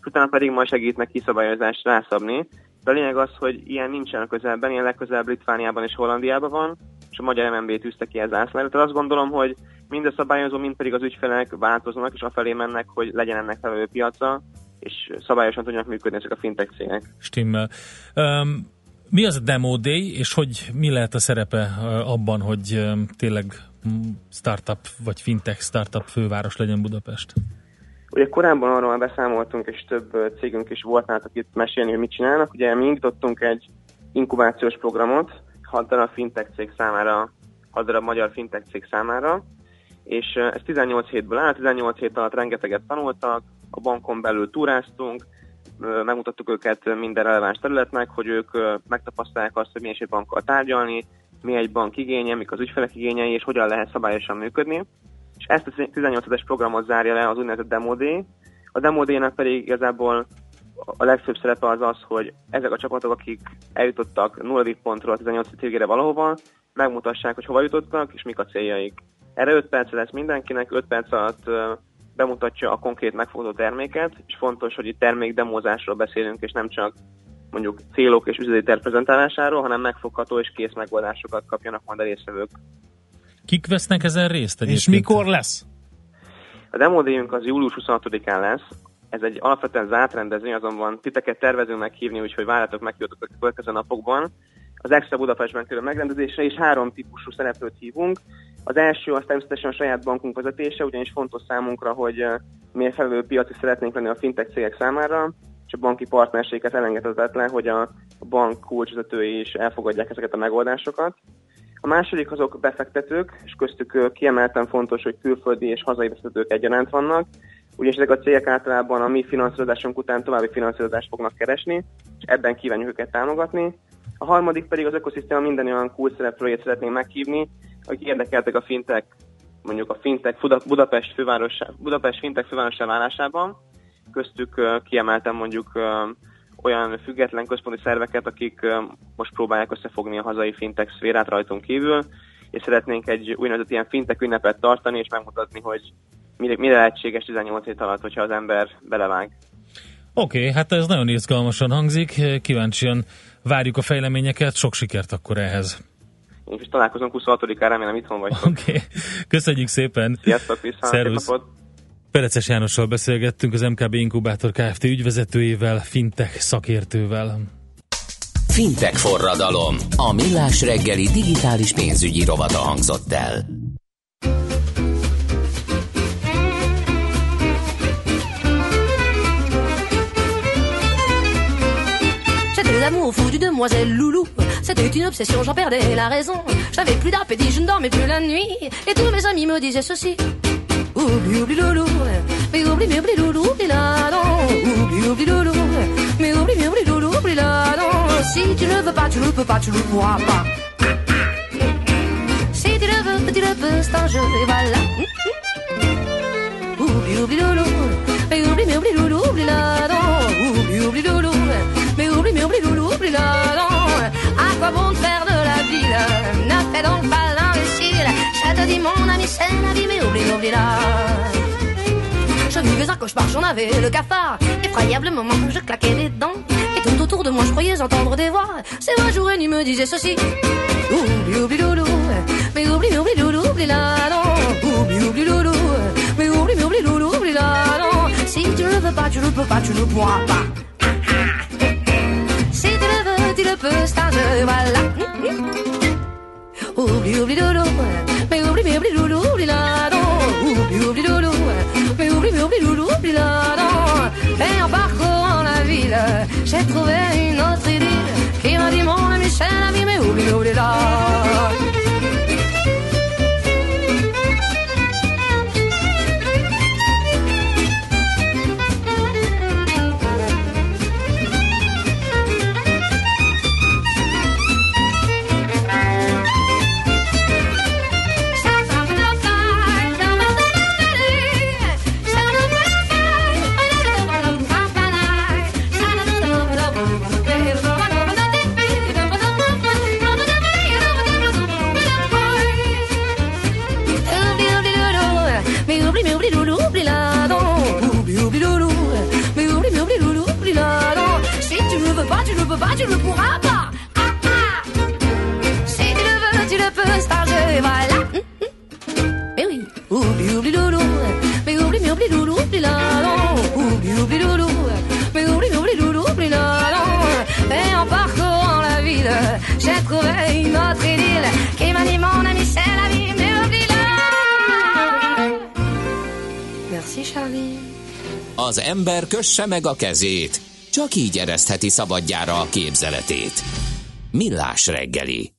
Q: és utána pedig majd segít neki szabályozást rászabni. De a lényeg az, hogy ilyen nincsen a közelben, ilyen legközelebb Litvániában és Hollandiában van, és a magyar MNB tűzte ki ez ászlára. Tehát azt gondolom, hogy mind a szabályozó, mind pedig az ügyfelek változnak, és afelé mennek, hogy legyen ennek felelő piaca, és szabályosan tudjanak működni ezek a fintech cégek.
D: Stimmel. Um, mi az a Demo Day, és hogy mi lehet a szerepe abban, hogy tényleg startup vagy fintech startup főváros legyen Budapest?
Q: Ugye korábban arról beszámoltunk, és több cégünk is volt nálatok itt mesélni, hogy mit csinálnak. Ugye mi indítottunk egy inkubációs programot, hat darab fintech cég számára, hat darab magyar fintech cég számára, és ez 18 hétből áll, 18 hét alatt rengeteget tanultak, a bankon belül túráztunk, megmutattuk őket minden releváns területnek, hogy ők megtapasztalják azt, hogy milyen bankkal tárgyalni, mi egy bank igénye, mik az ügyfelek igényei, és hogyan lehet szabályosan működni. És ezt a 18 es programot zárja le az úgynevezett Demo. A Demo Day-nek pedig igazából a legfőbb szerepe az az, hogy ezek a csapatok, akik eljutottak 0. pontról a 18. végére valahova, megmutassák, hogy hova jutottak, és mik a céljaik. Erre 5 perc lesz mindenkinek, 5 perc alatt bemutatja a konkrét megfogható terméket, és fontos, hogy itt termék demózásról beszélünk, és nem csak mondjuk célok és üzleti terv prezentálásáról, hanem megfogható és kész megoldásokat kapjanak majd a résztvevők.
D: Kik vesznek ezen részt
C: És
D: egyébként?
C: mikor lesz?
Q: A demódéjunk az július 26-án lesz. Ez egy alapvetően zárt rendezvény, azonban titeket tervezünk meghívni, úgyhogy várjátok meghívjatok a következő napokban. Az Extra Budapestben kerül megrendezésre, és három típusú szereplőt hívunk. Az első az természetesen a saját bankunk vezetése, ugyanis fontos számunkra, hogy eh, mérfelelő piaci szeretnénk lenni a fintech cégek számára, és a banki partnerséget elengedhetetlen, hogy a bank kulcsvezetői is elfogadják ezeket a megoldásokat. A második azok befektetők, és köztük kiemelten fontos, hogy külföldi és hazai befektetők egyaránt vannak, ugyanis ezek a cégek általában a mi finanszírozásunk után további finanszírozást fognak keresni, és ebben kívánjuk őket támogatni. A harmadik pedig az ökoszisztéma minden olyan kulcs szereplőjét szeretnénk meghívni, akik érdekeltek a fintech, mondjuk a Buda- Budapest, fővárosa, Budapest fintech fővárosa válásában, köztük ö, kiemelten mondjuk olyan független központi szerveket, akik most próbálják összefogni a hazai fintech szférát rajtunk kívül, és szeretnénk egy úgynevezett ilyen fintech ünnepet tartani, és megmutatni, hogy mire, mire lehetséges 18 hét alatt, hogyha az ember belevág.
D: Oké, okay, hát ez nagyon izgalmasan hangzik, kíváncsian várjuk a fejleményeket, sok sikert akkor ehhez.
Q: Én is találkozunk 26-án, remélem itthon vagytok.
D: Oké, okay. köszönjük szépen!
Q: Sziasztok,
D: Szervusz. Pereces Jánossal beszélgettünk, az MKB Inkubátor Kft. ügyvezetőjével, fintech szakértővel.
A: Fintech forradalom. A millás reggeli digitális pénzügyi rovata hangzott el.
R: J'étais l'amour fou du demoiselle Loulou. C'était une obsession, j'en perdais la raison. J'avais plus d'appétit, je ne dormais plus la nuit. Et tous mes amis me disaient ceci. Oublie, oublie loulou, mais oublie, mais oublie loulou, oublie là, non. Oublie, oublie loulou, mais oublie, mais oublie loulou, oublie là, non. Si tu ne veux pas, tu ne peux pas, tu ne pourras pas. Si tu le veux, tu le peux, c'est un jeu, et voilà. Oublie, oublie loulou, mais oublie, mais oublie loulou, oublie là, non. Oublie, oublie loulou, mais oublie, mais oublie loulou, oublie là, non. À quoi bon faire de la ville? Fais donc pas. Je te dis, mon ami, c'est la vie, mais oublie, oublie là. Je vivais un cauchemar, j'en avais le cafard. Effroyablement, je claquais des dents. Et tout autour de moi, je croyais entendre des voix. C'est vrai, jour et nuit me disait ceci. Oublie, oublie loulou, mais oublie, oublie loulou, oublie là, non. Oublie, oublie loulou, mais oublie, mais oublie loulou, oublie là, non. Si tu ne veux pas, tu ne peux pas, tu ne pourras pas. Si tu le veux, tu le peux, c'est un jeu, voilà. Oublie, oublie loulou, Et en parcourant la ville, j'ai trouvé une autre idylle qui m'a dit mon ami, cher ami, mais oublie, oublie là.
A: Az ember kösse meg a kezét, csak így eresztheti szabadjára a képzeletét. Millás reggeli.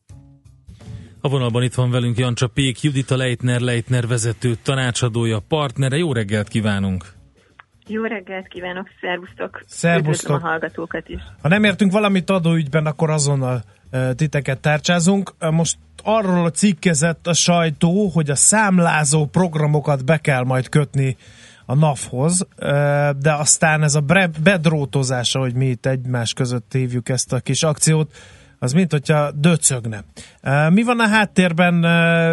D: A vonalban itt van velünk Jancsa Pék, Judita Leitner, Leitner vezető tanácsadója, partnere. Jó reggelt kívánunk!
S: Jó reggelt kívánok, szervusztok!
C: Szervusztok.
S: Üdvözlöm a hallgatókat is.
C: Ha nem értünk valamit adóügyben, akkor azonnal e, titeket tárcsázunk. E, Most arról cikkezett a sajtó, hogy a számlázó programokat be kell majd kötni a NAV-hoz, de aztán ez a bre- bedrótozás, ahogy mi itt egymás között hívjuk ezt a kis akciót, az mint hogyha döcögne. Mi van a háttérben,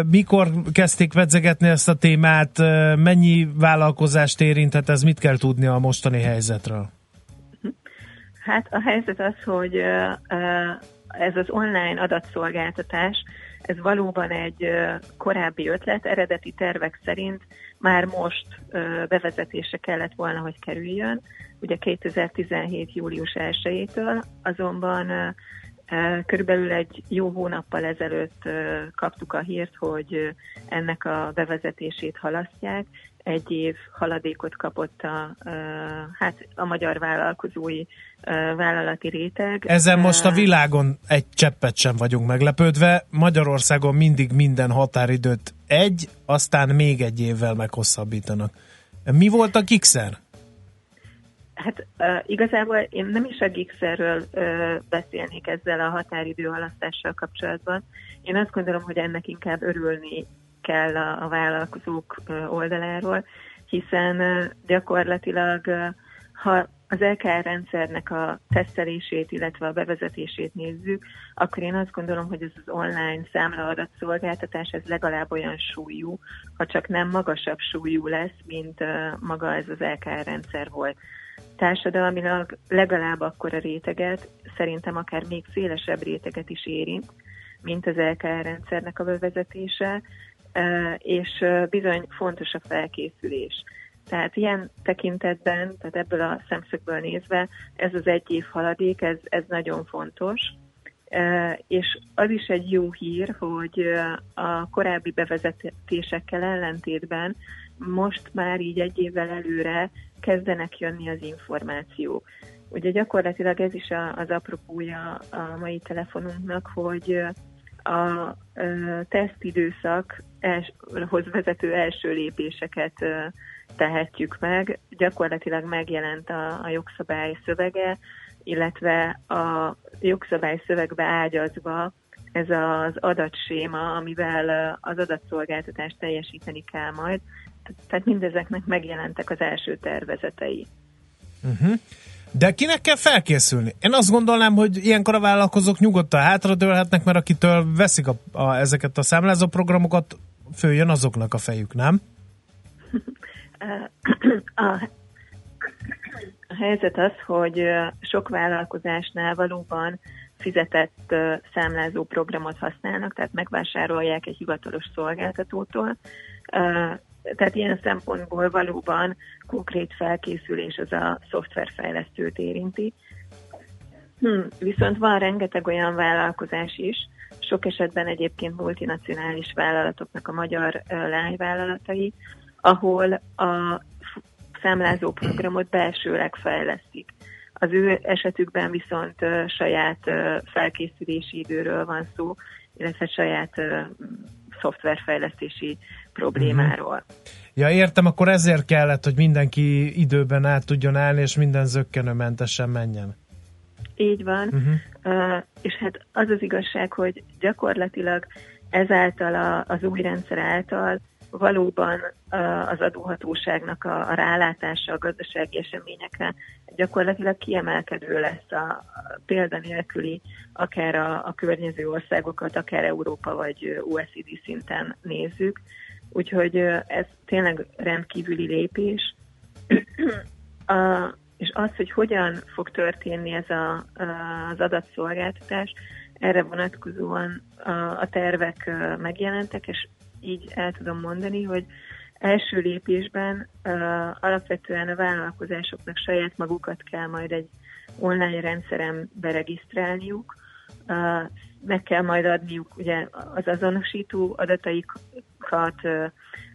C: mikor kezdték vedzegetni ezt a témát, mennyi vállalkozást érinthet ez, mit kell tudni a mostani helyzetről?
S: Hát a helyzet az, hogy ez az online adatszolgáltatás, ez valóban egy korábbi ötlet, eredeti tervek szerint már most bevezetése kellett volna, hogy kerüljön, ugye 2017. július 1-től, azonban körülbelül egy jó hónappal ezelőtt kaptuk a hírt, hogy ennek a bevezetését halasztják, egy év haladékot kapott a, hát a magyar vállalkozói vállalati réteg.
C: Ezen most a világon egy cseppet sem vagyunk meglepődve. Magyarországon mindig minden határidőt egy, aztán még egy évvel meghosszabbítanak. Mi volt a kikszer?
S: Hát uh, igazából én nem is a Gixerről uh, beszélnék ezzel a határidő halasztással kapcsolatban. Én azt gondolom, hogy ennek inkább örülni kell a, a vállalkozók oldaláról, hiszen gyakorlatilag, ha az LKR rendszernek a tesztelését, illetve a bevezetését nézzük, akkor én azt gondolom, hogy ez az online számlaadatszolgáltatás ez legalább olyan súlyú, ha csak nem magasabb súlyú lesz, mint maga ez az LKR rendszer volt. Társadalmilag legalább akkora réteget, szerintem akár még szélesebb réteget is érint, mint az LKR rendszernek a bevezetése, és bizony fontos a felkészülés. Tehát ilyen tekintetben, tehát ebből a szemszögből nézve, ez az egy év haladék, ez, ez nagyon fontos. És az is egy jó hír, hogy a korábbi bevezetésekkel ellentétben most már így egy évvel előre kezdenek jönni az információk. Ugye gyakorlatilag ez is az apropója a mai telefonunknak, hogy a tesztidőszakhoz vezető első lépéseket tehetjük meg. Gyakorlatilag megjelent a, a jogszabály szövege, illetve a jogszabály szövegbe ágyazva ez az adatséma, amivel az adatszolgáltatást teljesíteni kell majd. Tehát mindezeknek megjelentek az első tervezetei.
C: Uh-huh. De kinek kell felkészülni? Én azt gondolnám, hogy ilyenkor a vállalkozók nyugodtan hátradőlhetnek, mert akitől veszik a, a, ezeket a számlázó programokat, följön azoknak a fejük, nem?
S: A, a helyzet az, hogy sok vállalkozásnál valóban fizetett számlázó programot használnak, tehát megvásárolják egy hivatalos szolgáltatótól. Tehát ilyen szempontból valóban konkrét felkészülés az a szoftverfejlesztőt érinti. Hm, viszont van rengeteg olyan vállalkozás is, sok esetben egyébként multinacionális vállalatoknak a magyar lányvállalatai, ahol a számlázó programot belsőleg fejlesztik. Az ő esetükben viszont saját felkészülési időről van szó, illetve saját szoftverfejlesztési problémáról.
C: Ja, értem, akkor ezért kellett, hogy mindenki időben át tudjon állni, és minden zöggenőmentesen menjen.
S: Így van.
C: Uh-huh.
S: Uh, és hát az az igazság, hogy gyakorlatilag ezáltal a, az új rendszer által valóban az adóhatóságnak a, rálátása a gazdasági eseményekre gyakorlatilag kiemelkedő lesz a, példanélküli, akár a, a környező országokat, akár Európa vagy OECD szinten nézzük. Úgyhogy ez tényleg rendkívüli lépés. a, és az, hogy hogyan fog történni ez a, az adatszolgáltatás, erre vonatkozóan a, a tervek megjelentek, és így el tudom mondani, hogy első lépésben uh, alapvetően a vállalkozásoknak saját magukat kell majd egy online rendszeren beregisztrálniuk, uh, meg kell majd adniuk ugye az azonosító adataikat, uh,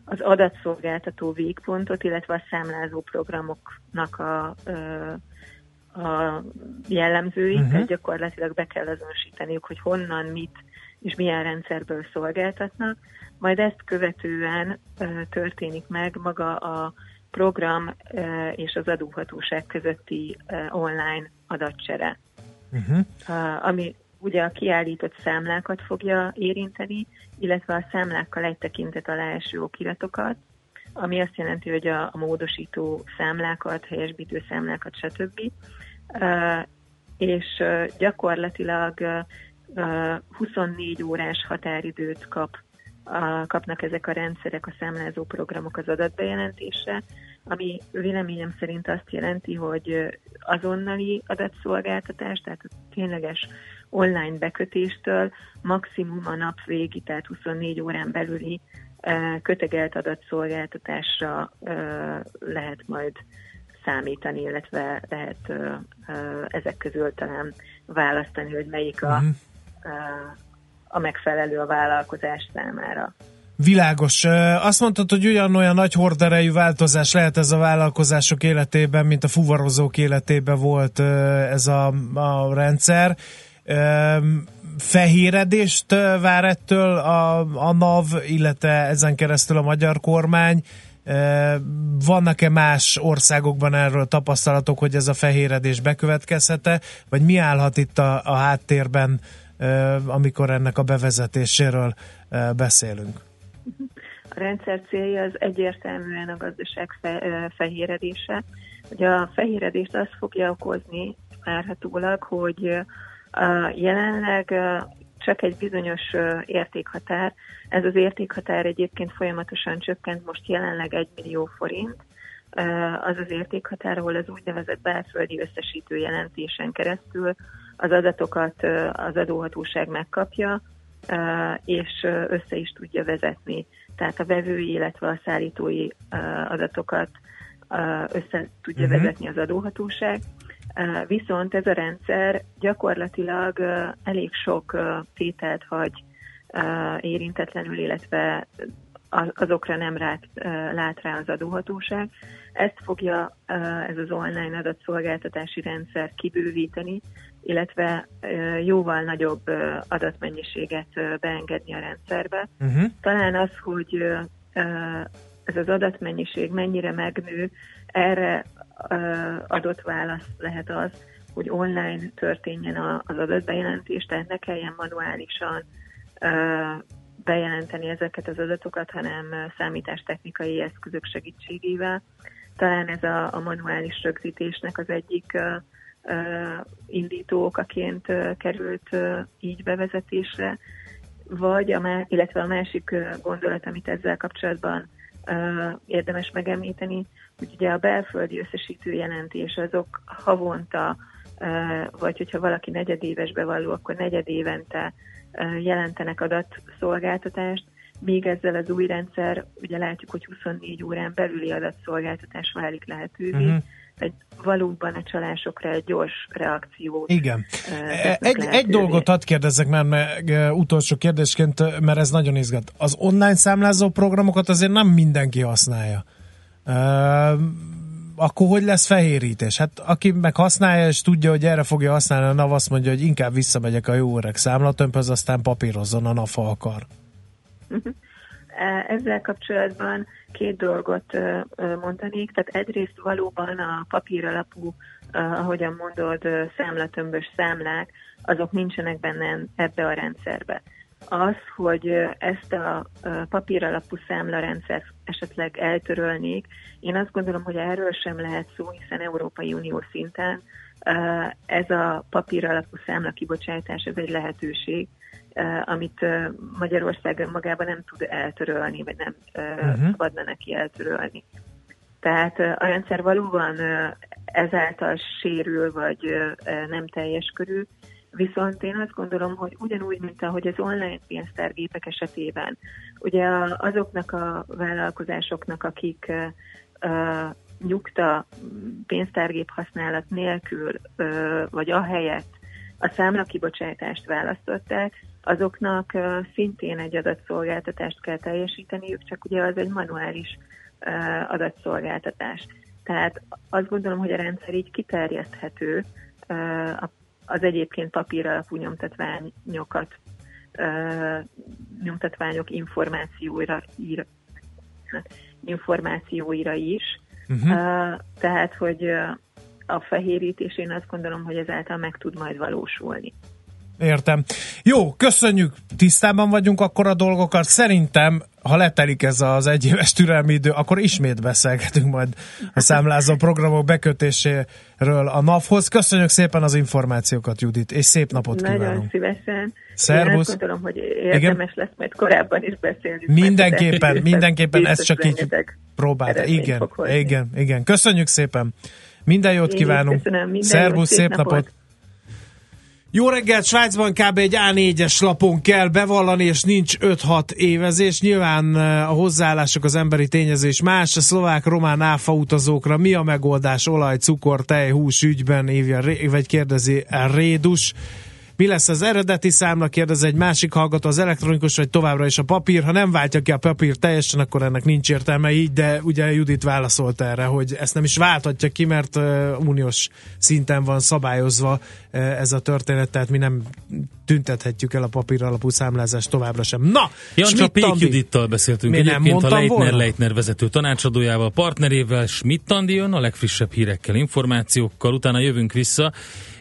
S: az adatszolgáltató végpontot, illetve a számlázó programoknak a, uh, a jellemzőit, uh-huh. tehát gyakorlatilag be kell azonosítaniuk, hogy honnan, mit és milyen rendszerből szolgáltatnak, majd ezt követően történik meg maga a program és az adóhatóság közötti online adatcsere,
C: Uh-huh.
S: Ami ugye a kiállított számlákat fogja érinteni, illetve a számlákkal egy tekintet alá eső okiratokat, ami azt jelenti, hogy a, a módosító számlákat, helyesbítő számlákat, stb. És gyakorlatilag uh, 24 órás határidőt kap, uh, kapnak ezek a rendszerek, a számlázó programok az adatbejelentésre, ami véleményem szerint azt jelenti, hogy azonnali adatszolgáltatás, tehát a tényleges online bekötéstől maximum a nap végi, tehát 24 órán belüli kötegelt adatszolgáltatásra lehet majd számítani, illetve lehet ezek közül talán választani, hogy melyik a,
C: Mhm.
S: A megfelelő a vállalkozás számára.
C: Világos. Azt mondtad, hogy ugyanolyan nagy horderejű változás lehet ez a vállalkozások életében, mint a fuvarozók életében volt ez a, a rendszer. Fehéredést vár ettől a, a NAV, illetve ezen keresztül a magyar kormány. Vannak-e más országokban erről tapasztalatok, hogy ez a fehéredés bekövetkezhet-e, vagy mi állhat itt a, a háttérben, amikor ennek a bevezetéséről beszélünk?
S: A rendszer célja az egyértelműen a gazdaság fe, fehéredése. Ugye a fehéredést azt fogja okozni várhatólag, hogy jelenleg csak egy bizonyos értékhatár, ez az értékhatár egyébként folyamatosan csökkent, most jelenleg 1 millió forint, az az értékhatár, ahol az úgynevezett belföldi összesítő jelentésen keresztül az adatokat az adóhatóság megkapja, és össze is tudja vezetni. Tehát a vevői, illetve a szállítói adatokat össze tudja
T: Mhm.
S: vezetni az adóhatóság. Viszont ez a rendszer gyakorlatilag elég sok tételt hagy érintetlenül, illetve azokra nem rát, lát rá az adóhatóság. Ezt fogja ez az online adatszolgáltatási rendszer kibővíteni, illetve jóval nagyobb adatmennyiséget beengedni a rendszerbe.
C: Uh-huh.
S: Talán az, hogy ez az adatmennyiség mennyire megnő, erre adott válasz lehet az, hogy online történjen az adatbejelentés, tehát ne kelljen manuálisan bejelenteni ezeket az adatokat, hanem számítástechnikai eszközök segítségével. Talán ez a, a manuális rögzítésnek az egyik ö, indító okaként került így bevezetésre, vagy a má, illetve a másik gondolat, amit ezzel kapcsolatban érdemes megemlíteni, hogy ugye a belföldi összesítő jelentés azok havonta, vagy hogyha valaki negyedéves bevalló, akkor negyedévente jelentenek adatszolgáltatást, még ezzel az új rendszer, ugye látjuk, hogy 24 órán belüli adatszolgáltatás válik lehetővé,
C: Mhm.
S: egy valóban a csalásokra egy gyors reakciót
C: Igen. E, Egy, egy dolgot hadd kérdezzek már meg utolsó kérdésként, mert ez nagyon izgat. Az online számlázó programokat azért nem mindenki használja. Akkor hogy lesz fehérítés? Hát aki meg használja, és tudja, hogy erre fogja használni, a NAV azt mondja, hogy inkább visszamegyek a jó öreg számlatömbhöz, aztán papírozzon a NAV, ha akar.
S: Mhm. E, Ezzel kapcsolatban két dolgot mondanék. Tehát egyrészt valóban a papír alapú, ahogyan mondod, számlatömbös számlák, azok nincsenek benne ebbe a rendszerbe. Az, hogy ezt a ö, papír alapú számlarendszert esetleg eltörölnék, én azt gondolom, hogy erről sem lehet szó, hiszen Európai Unió szinten ez a papír alapú számla kibocsátás, ez egy lehetőség, eh, amit Magyarország önmagában nem tud eltörölni, vagy nem uh-huh. Szabadna neki eltörölni. Tehát eh, a rendszer valóban ezáltal sérül, vagy nem teljes körű, viszont én azt gondolom, hogy ugyanúgy, mint ahogy az online pénztárgépek esetében, ugye azoknak a vállalkozásoknak, akik eh, nyugta pénztárgép használat nélkül, eh, vagy ahelyett a számlakibocsátást választották, azoknak ö, szintén egy adatszolgáltatást kell teljesíteniük, csak ugye az egy manuális ö, adatszolgáltatás. Tehát azt gondolom, hogy a rendszer így kiterjeszthető a- az egyébként papír alapú nyomtatványokat, ö, nyomtatványok információira, ír, információira is.
C: Mhm.
S: Ö, Tehát, hogy a fehérítés én azt gondolom, hogy ezáltal meg tud majd valósulni.
C: Értem. Jó, köszönjük, tisztában vagyunk akkor a dolgokat. Szerintem ha letelik ez az egyéves türelmi idő, akkor ismét beszélgetünk majd a számlázó programok bekötéséről a NAV-hoz. Köszönjük szépen az információkat, Judit, és szép napot
S: Nagyon
C: kívánunk.
S: szívesen.
C: Szervusz.
S: Én gondolom, hogy érdemes lesz majd korábban is beszélni.
C: Mindenképpen, mindenképpen, ez csak így próbált.
S: eredményt
C: Igen, igen, igen. Köszönjük szépen. Minden jót
S: Én
C: kívánunk.
S: köszönöm, minden
C: Szervusz,
S: jót,
C: szép
S: szép
C: napot.
S: napot.
C: Jó reggelt, Svájcban kb. egy A4-es lapon kell bevallani, és nincs 5-6 évezés. Nyilván a hozzáállások, az emberi tényezés más. A szlovák-román áfa utazókra mi a megoldás olaj, cukor, tej, hús ügyben, ívja, vagy kérdezi Rédus. Mi lesz az eredeti számla, kérdez egy másik hallgató, az elektronikus vagy továbbra is a papír. Ha nem váltja ki a papír teljesen, akkor ennek nincs értelme így, de ugye Judit válaszolt erre, hogy ezt nem is válthatja ki, mert uniós szinten van szabályozva ez a történet, tehát mi nem tüntethetjük el a papír alapú számlázást továbbra sem. Na,
D: Jancsa Pék. Judittal beszéltünk
C: nem
D: egyébként a
C: mondtam
D: Leitner
C: volna?
D: Leitner vezető tanácsadójával, partnerével, Schmidt Andi jön a legfrissebb hírekkel, információkkal, utána jövünk vissza,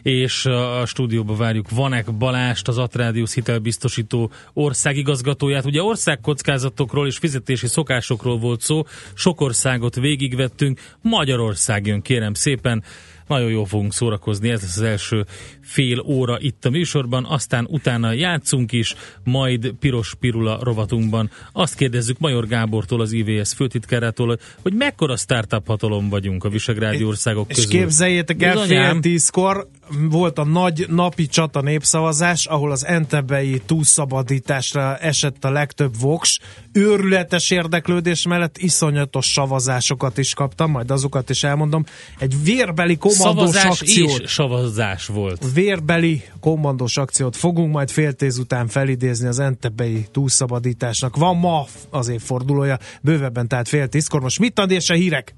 D: és a stúdióba várjuk Vanek Balást, az Atrádius hitelbiztosító országigazgatóját. Ugye országkockázatokról és fizetési szokásokról volt szó, sok országot végigvettünk, Magyarország jön, kérem szépen, nagyon jól fogunk szórakozni, ez lesz az első fél óra itt a műsorban, aztán utána játszunk is, majd Piros Pirula rovatunkban. Azt kérdezzük Major Gábortól, az IVS főtitkárától, hogy mekkora startup hatalom vagyunk a Visegrádi országok
C: És
D: közül.
C: képzeljétek el, fél tízkor volt a nagy napi csata népszavazás, ahol az entebei túlszabadításra esett a legtöbb voks. Őrületes érdeklődés mellett iszonyatos szavazásokat is kaptam, majd azokat is elmondom. Egy vérbeli kommandós
D: Szavazás
C: akciót
D: és szavazás volt.
C: vérbeli kommandós akciót fogunk majd fél tíz után felidézni az entebei túlszabadításnak. Van ma az évfordulója, bővebben tehát fél tízkor. Most mit ad és a hírek?